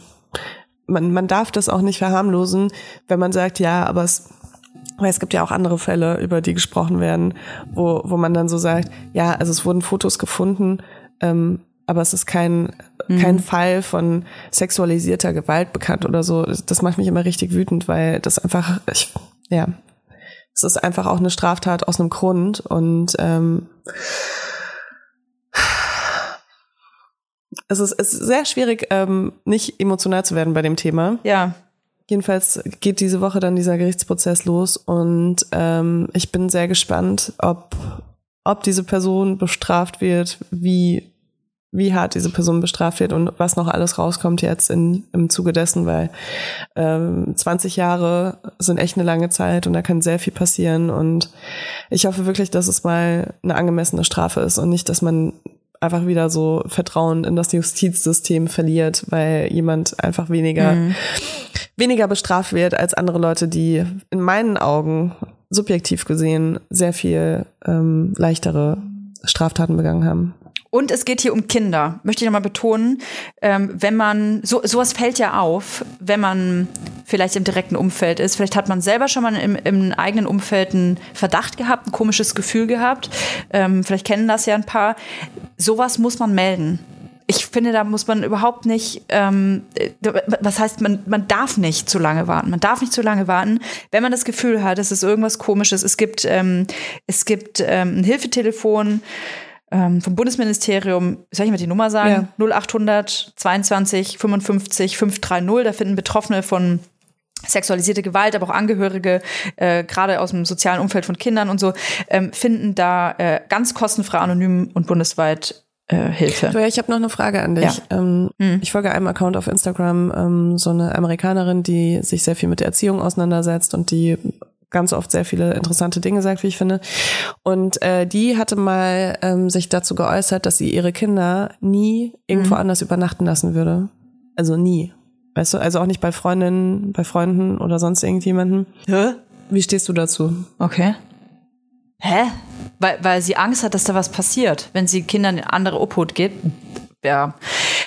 man, man darf das auch nicht verharmlosen, wenn man sagt, ja, aber es weil es gibt ja auch andere Fälle, über die gesprochen werden, wo, wo man dann so sagt, ja, also es wurden Fotos gefunden, ähm, aber es ist kein, mhm. kein Fall von sexualisierter Gewalt bekannt oder so. Das macht mich immer richtig wütend, weil das einfach, ich, ja, es ist einfach auch eine Straftat aus einem Grund und ähm, es ist, es ist sehr schwierig, ähm, nicht emotional zu werden bei dem Thema. Ja. Jedenfalls geht diese Woche dann dieser Gerichtsprozess los und ähm, ich bin sehr gespannt, ob, ob diese Person bestraft wird, wie, wie hart diese Person bestraft wird und was noch alles rauskommt jetzt in, im Zuge dessen, weil ähm, 20 Jahre sind echt eine lange Zeit und da kann sehr viel passieren und ich hoffe wirklich, dass es mal eine angemessene Strafe ist und nicht, dass man einfach wieder so Vertrauen in das Justizsystem verliert, weil jemand einfach weniger, mhm. weniger bestraft wird als andere Leute, die in meinen Augen subjektiv gesehen sehr viel ähm, leichtere Straftaten begangen haben. Und es geht hier um Kinder, möchte ich nochmal betonen. Ähm, wenn man, so, sowas fällt ja auf, wenn man vielleicht im direkten Umfeld ist. Vielleicht hat man selber schon mal im, im eigenen Umfeld einen Verdacht gehabt, ein komisches Gefühl gehabt. Ähm, vielleicht kennen das ja ein paar. Sowas muss man melden. Ich finde, da muss man überhaupt nicht, ähm, was heißt, man, man darf nicht zu lange warten. Man darf nicht zu lange warten, wenn man das Gefühl hat, es ist irgendwas Komisches. Es gibt, ähm, es gibt ähm, ein Hilfetelefon, ähm, vom Bundesministerium, soll ich mal die Nummer sagen? Ja. 0800 22 55 530. Da finden Betroffene von sexualisierte Gewalt, aber auch Angehörige, äh, gerade aus dem sozialen Umfeld von Kindern und so, ähm, finden da äh, ganz kostenfrei, anonym und bundesweit äh, Hilfe. So, ja, ich habe noch eine Frage an dich. Ja. Ähm, hm. Ich folge einem Account auf Instagram, ähm, so eine Amerikanerin, die sich sehr viel mit der Erziehung auseinandersetzt und die ganz oft sehr viele interessante Dinge sagt, wie ich finde. Und äh, die hatte mal ähm, sich dazu geäußert, dass sie ihre Kinder nie irgendwo mhm. anders übernachten lassen würde. Also nie. Weißt du, also auch nicht bei Freundinnen, bei Freunden oder sonst irgendjemanden. Hä? Wie stehst du dazu? Okay. Hä? Weil, weil sie Angst hat, dass da was passiert, wenn sie Kindern in andere Obhut geht. Ja.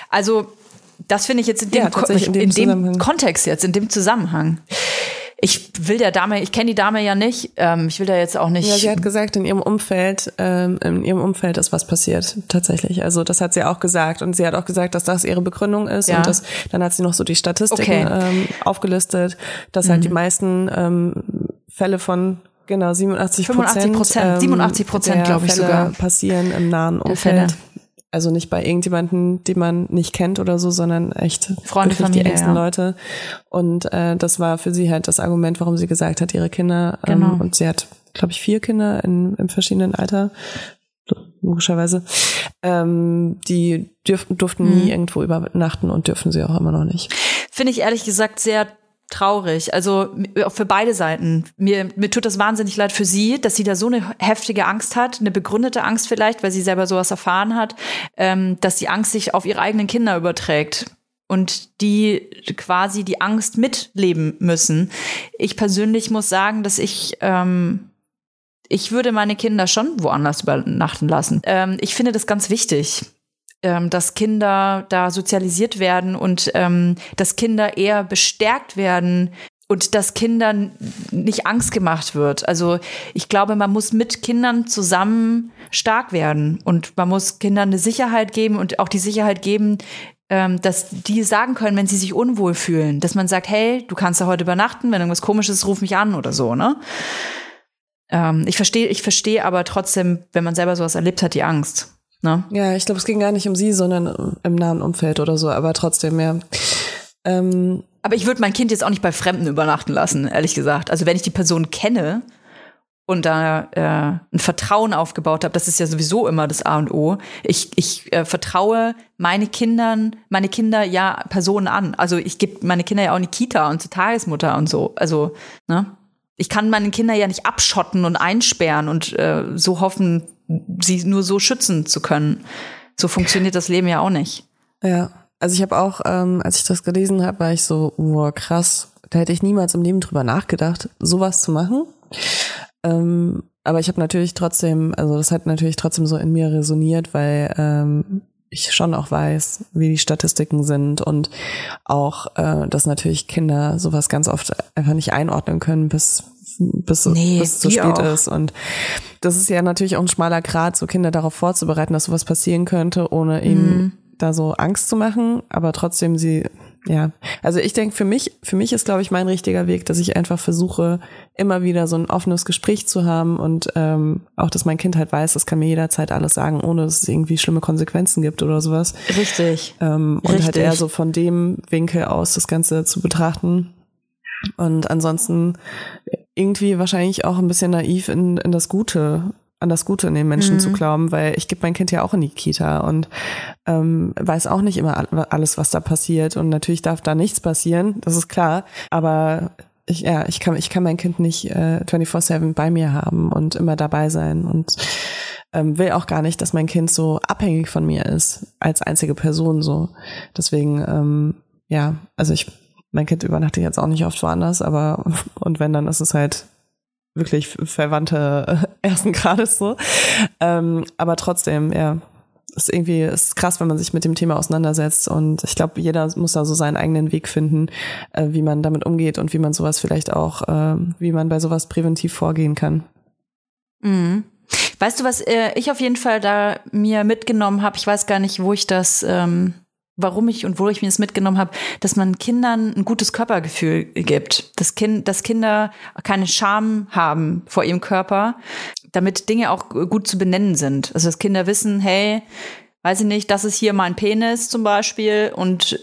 Also, das finde ich jetzt in dem, ja, in dem, in dem Kontext jetzt, in dem Zusammenhang ich will der Dame, ich kenne die Dame ja nicht, ähm, ich will da jetzt auch nicht. Ja, sie hat gesagt, in ihrem Umfeld, ähm, in ihrem Umfeld ist was passiert, tatsächlich. Also das hat sie auch gesagt und sie hat auch gesagt, dass das ihre Begründung ist ja. und das, dann hat sie noch so die Statistiken okay. ähm, aufgelistet, dass mhm. halt die mhm. meisten ähm, Fälle von Genau, 87 Prozent. 87 Prozent, ähm, glaube ich sogar. passieren im nahen Umfeld. Also nicht bei irgendjemanden, den man nicht kennt oder so, sondern echt Freunde, Familie, die engsten ja. Leute. Und äh, das war für sie halt das Argument, warum sie gesagt hat, ihre Kinder. Ähm, genau. Und sie hat, glaube ich, vier Kinder in, im verschiedenen Alter, logischerweise. Ähm, die dürften, durften mhm. nie irgendwo übernachten und dürfen sie auch immer noch nicht. Finde ich ehrlich gesagt sehr traurig. Also für beide Seiten. Mir, mir tut das wahnsinnig leid für sie, dass sie da so eine heftige Angst hat, eine begründete Angst vielleicht, weil sie selber sowas erfahren hat, ähm, dass die Angst sich auf ihre eigenen Kinder überträgt und die quasi die Angst mitleben müssen. Ich persönlich muss sagen, dass ich ähm, ich würde meine Kinder schon woanders übernachten lassen. Ähm, ich finde das ganz wichtig ähm, dass Kinder da sozialisiert werden und ähm, dass Kinder eher bestärkt werden und dass Kindern nicht Angst gemacht wird. Also ich glaube, man muss mit Kindern zusammen stark werden und man muss Kindern eine Sicherheit geben und auch die Sicherheit geben, ähm, dass die sagen können, wenn sie sich unwohl fühlen, dass man sagt, hey, du kannst da heute übernachten, wenn irgendwas komisches ist, ruf mich an oder so, ne? Ähm, ich verstehe, ich verstehe aber trotzdem, wenn man selber sowas erlebt hat, die Angst. Ne? Ja, ich glaube, es ging gar nicht um sie, sondern im nahen Umfeld oder so, aber trotzdem, ja. Ähm, aber ich würde mein Kind jetzt auch nicht bei Fremden übernachten lassen, ehrlich gesagt. Also wenn ich die Person kenne und da äh, ein Vertrauen aufgebaut habe, das ist ja sowieso immer das A und O. Ich, ich äh, vertraue meine Kindern, meine Kinder ja Personen an. Also ich gebe meine Kinder ja auch in die Kita und zur Tagesmutter und so. Also, ne? Ich kann meine Kinder ja nicht abschotten und einsperren und äh, so hoffen, sie nur so schützen zu können. So funktioniert das Leben ja auch nicht. Ja, also ich habe auch, ähm, als ich das gelesen habe, war ich so, wow, krass, da hätte ich niemals im Leben drüber nachgedacht, sowas zu machen. Ähm, aber ich habe natürlich trotzdem, also das hat natürlich trotzdem so in mir resoniert, weil ähm, ich schon auch weiß, wie die Statistiken sind und auch, äh, dass natürlich Kinder sowas ganz oft einfach nicht einordnen können, bis bis, nee, bis es zu spät auch. ist. Und das ist ja natürlich auch ein schmaler Grad, so Kinder darauf vorzubereiten, dass sowas passieren könnte, ohne ihnen mhm. da so Angst zu machen, aber trotzdem sie ja, also ich denke, für mich, für mich ist, glaube ich, mein richtiger Weg, dass ich einfach versuche, immer wieder so ein offenes Gespräch zu haben und ähm, auch, dass mein Kind halt weiß, das kann mir jederzeit alles sagen, ohne dass es irgendwie schlimme Konsequenzen gibt oder sowas. Richtig. Ähm, und Richtig. halt eher so von dem Winkel aus das Ganze zu betrachten. Und ansonsten irgendwie wahrscheinlich auch ein bisschen naiv in, in das Gute an das Gute in den Menschen mhm. zu glauben, weil ich gebe mein Kind ja auch in die Kita und ähm, weiß auch nicht immer alles, was da passiert. Und natürlich darf da nichts passieren, das ist klar. Aber ich, ja, ich kann, ich kann mein Kind nicht äh, 24-7 bei mir haben und immer dabei sein und ähm, will auch gar nicht, dass mein Kind so abhängig von mir ist, als einzige Person so. Deswegen, ähm, ja, also ich, mein Kind übernachtet jetzt auch nicht oft woanders, aber und wenn, dann ist es halt wirklich Verwandte ersten Grades so. Ähm, aber trotzdem, ja, ist irgendwie ist krass, wenn man sich mit dem Thema auseinandersetzt. Und ich glaube, jeder muss da so seinen eigenen Weg finden, äh, wie man damit umgeht und wie man sowas vielleicht auch, äh, wie man bei sowas präventiv vorgehen kann. Mhm. Weißt du, was äh, ich auf jeden Fall da mir mitgenommen habe? Ich weiß gar nicht, wo ich das ähm, warum ich und wo ich mir das mitgenommen habe, dass man Kindern ein gutes Körpergefühl gibt. Dass, kind, dass Kinder keine Scham haben vor ihrem Körper, damit Dinge auch gut zu benennen sind. Also dass Kinder wissen, hey, weiß ich nicht, das ist hier mein Penis zum Beispiel und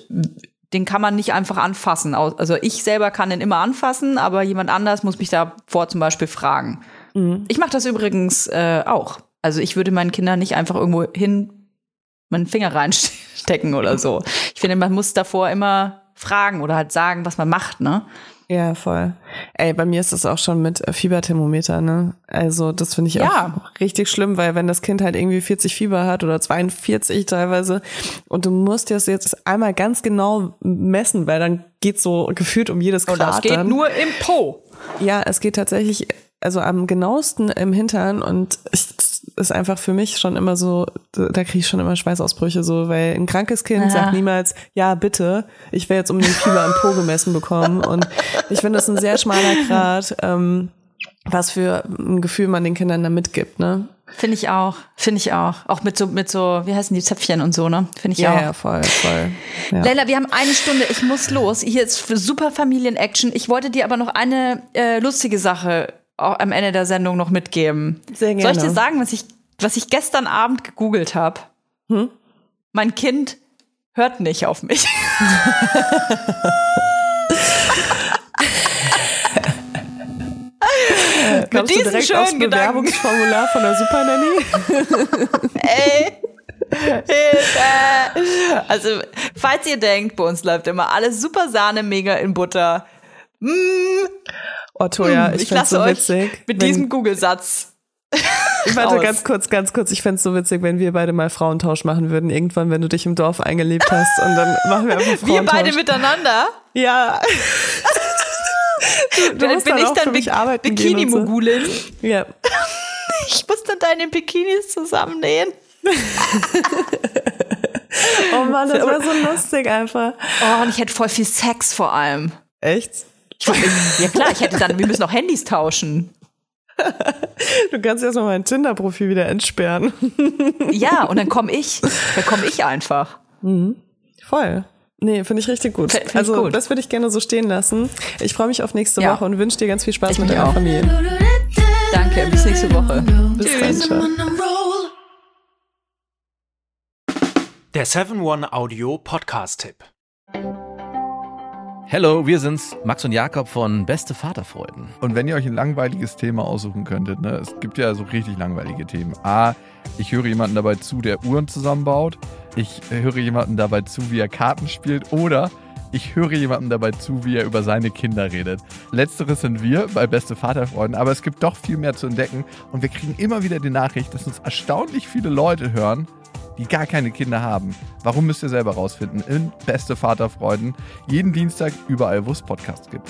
den kann man nicht einfach anfassen. Also ich selber kann den immer anfassen, aber jemand anders muss mich davor zum Beispiel fragen. Mhm. Ich mache das übrigens äh, auch. Also ich würde meinen Kindern nicht einfach irgendwo hin meinen Finger reinstecken oder so. Ich finde, man muss davor immer fragen oder halt sagen, was man macht, ne? Ja, voll. Ey, bei mir ist das auch schon mit äh, Fieberthermometer, ne? Also, das finde ich ja. auch richtig schlimm, weil wenn das Kind halt irgendwie 40 Fieber hat oder 42 teilweise und du musst das jetzt einmal ganz genau messen, weil dann geht so gefühlt um jedes Grad. Und das geht dann. nur im Po. Ja, es geht tatsächlich also am genauesten im Hintern und ich, ist einfach für mich schon immer so, da kriege ich schon immer Schweißausbrüche so, weil ein krankes Kind ja. sagt niemals, ja bitte, ich will jetzt um den Fieber am Po gemessen bekommen und ich finde das ein sehr schmaler Grad, ähm, was für ein Gefühl man den Kindern da mitgibt, ne? Finde ich auch, finde ich auch. Auch mit so, mit so, wie heißen die Zäpfchen und so, ne? Finde ich ja, auch. Ja, voll, voll. Ja. Leila, wir haben eine Stunde, ich muss los. Hier ist für super Familien-Action. Ich wollte dir aber noch eine äh, lustige Sache am Ende der Sendung noch mitgeben. Sehr gerne. Soll ich dir sagen, was ich, was ich gestern Abend gegoogelt habe? Hm? Mein Kind hört nicht auf mich. Mit diesem du direkt aufs Bewerbungsformular von der Super Nanny? Ey. Hilfe! Also, falls ihr denkt, bei uns läuft immer alles super Sahne, mega in Butter, Mm. Oh, Toja, mm, ich, ich lasse so euch witzig, mit diesem Google-Satz. Warte, ganz kurz, ganz kurz. Ich fände es so witzig, wenn wir beide mal Frauentausch machen würden. Irgendwann, wenn du dich im Dorf eingelebt hast und dann machen wir einfach Frauentausch. Wir beide miteinander? Ja. du, du dann bin dann ich dann Bi Bikini-Mogulin. So. Ja. Ich muss dann deine Bikinis zusammennähen. oh Mann, das wäre so lustig einfach. Oh, und ich hätte voll viel Sex vor allem. Echt? Ich, ja klar, ich hätte dann, wir müssen auch Handys tauschen. Du kannst erst mal mein Tinder-Profil wieder entsperren. Ja, und dann komme ich. Dann komme ich einfach. Mhm. Voll. Nee, finde ich richtig gut. Find also, gut. das würde ich gerne so stehen lassen. Ich freue mich auf nächste ja. Woche und wünsche dir ganz viel Spaß ich mit deiner auch. Familie. Danke, bis nächste Woche. Bis Tschüss. dann. Der 7-One Hallo, wir sind's, Max und Jakob von Beste Vaterfreuden. Und wenn ihr euch ein langweiliges Thema aussuchen könntet, ne, es gibt ja so richtig langweilige Themen. A, ich höre jemanden dabei zu, der Uhren zusammenbaut. Ich höre jemanden dabei zu, wie er Karten spielt. Oder ich höre jemanden dabei zu, wie er über seine Kinder redet. Letzteres sind wir bei Beste Vaterfreuden, aber es gibt doch viel mehr zu entdecken. Und wir kriegen immer wieder die Nachricht, dass uns erstaunlich viele Leute hören, die gar keine Kinder haben. Warum müsst ihr selber rausfinden? In Beste Vaterfreuden. Jeden Dienstag überall, wo es Podcasts gibt.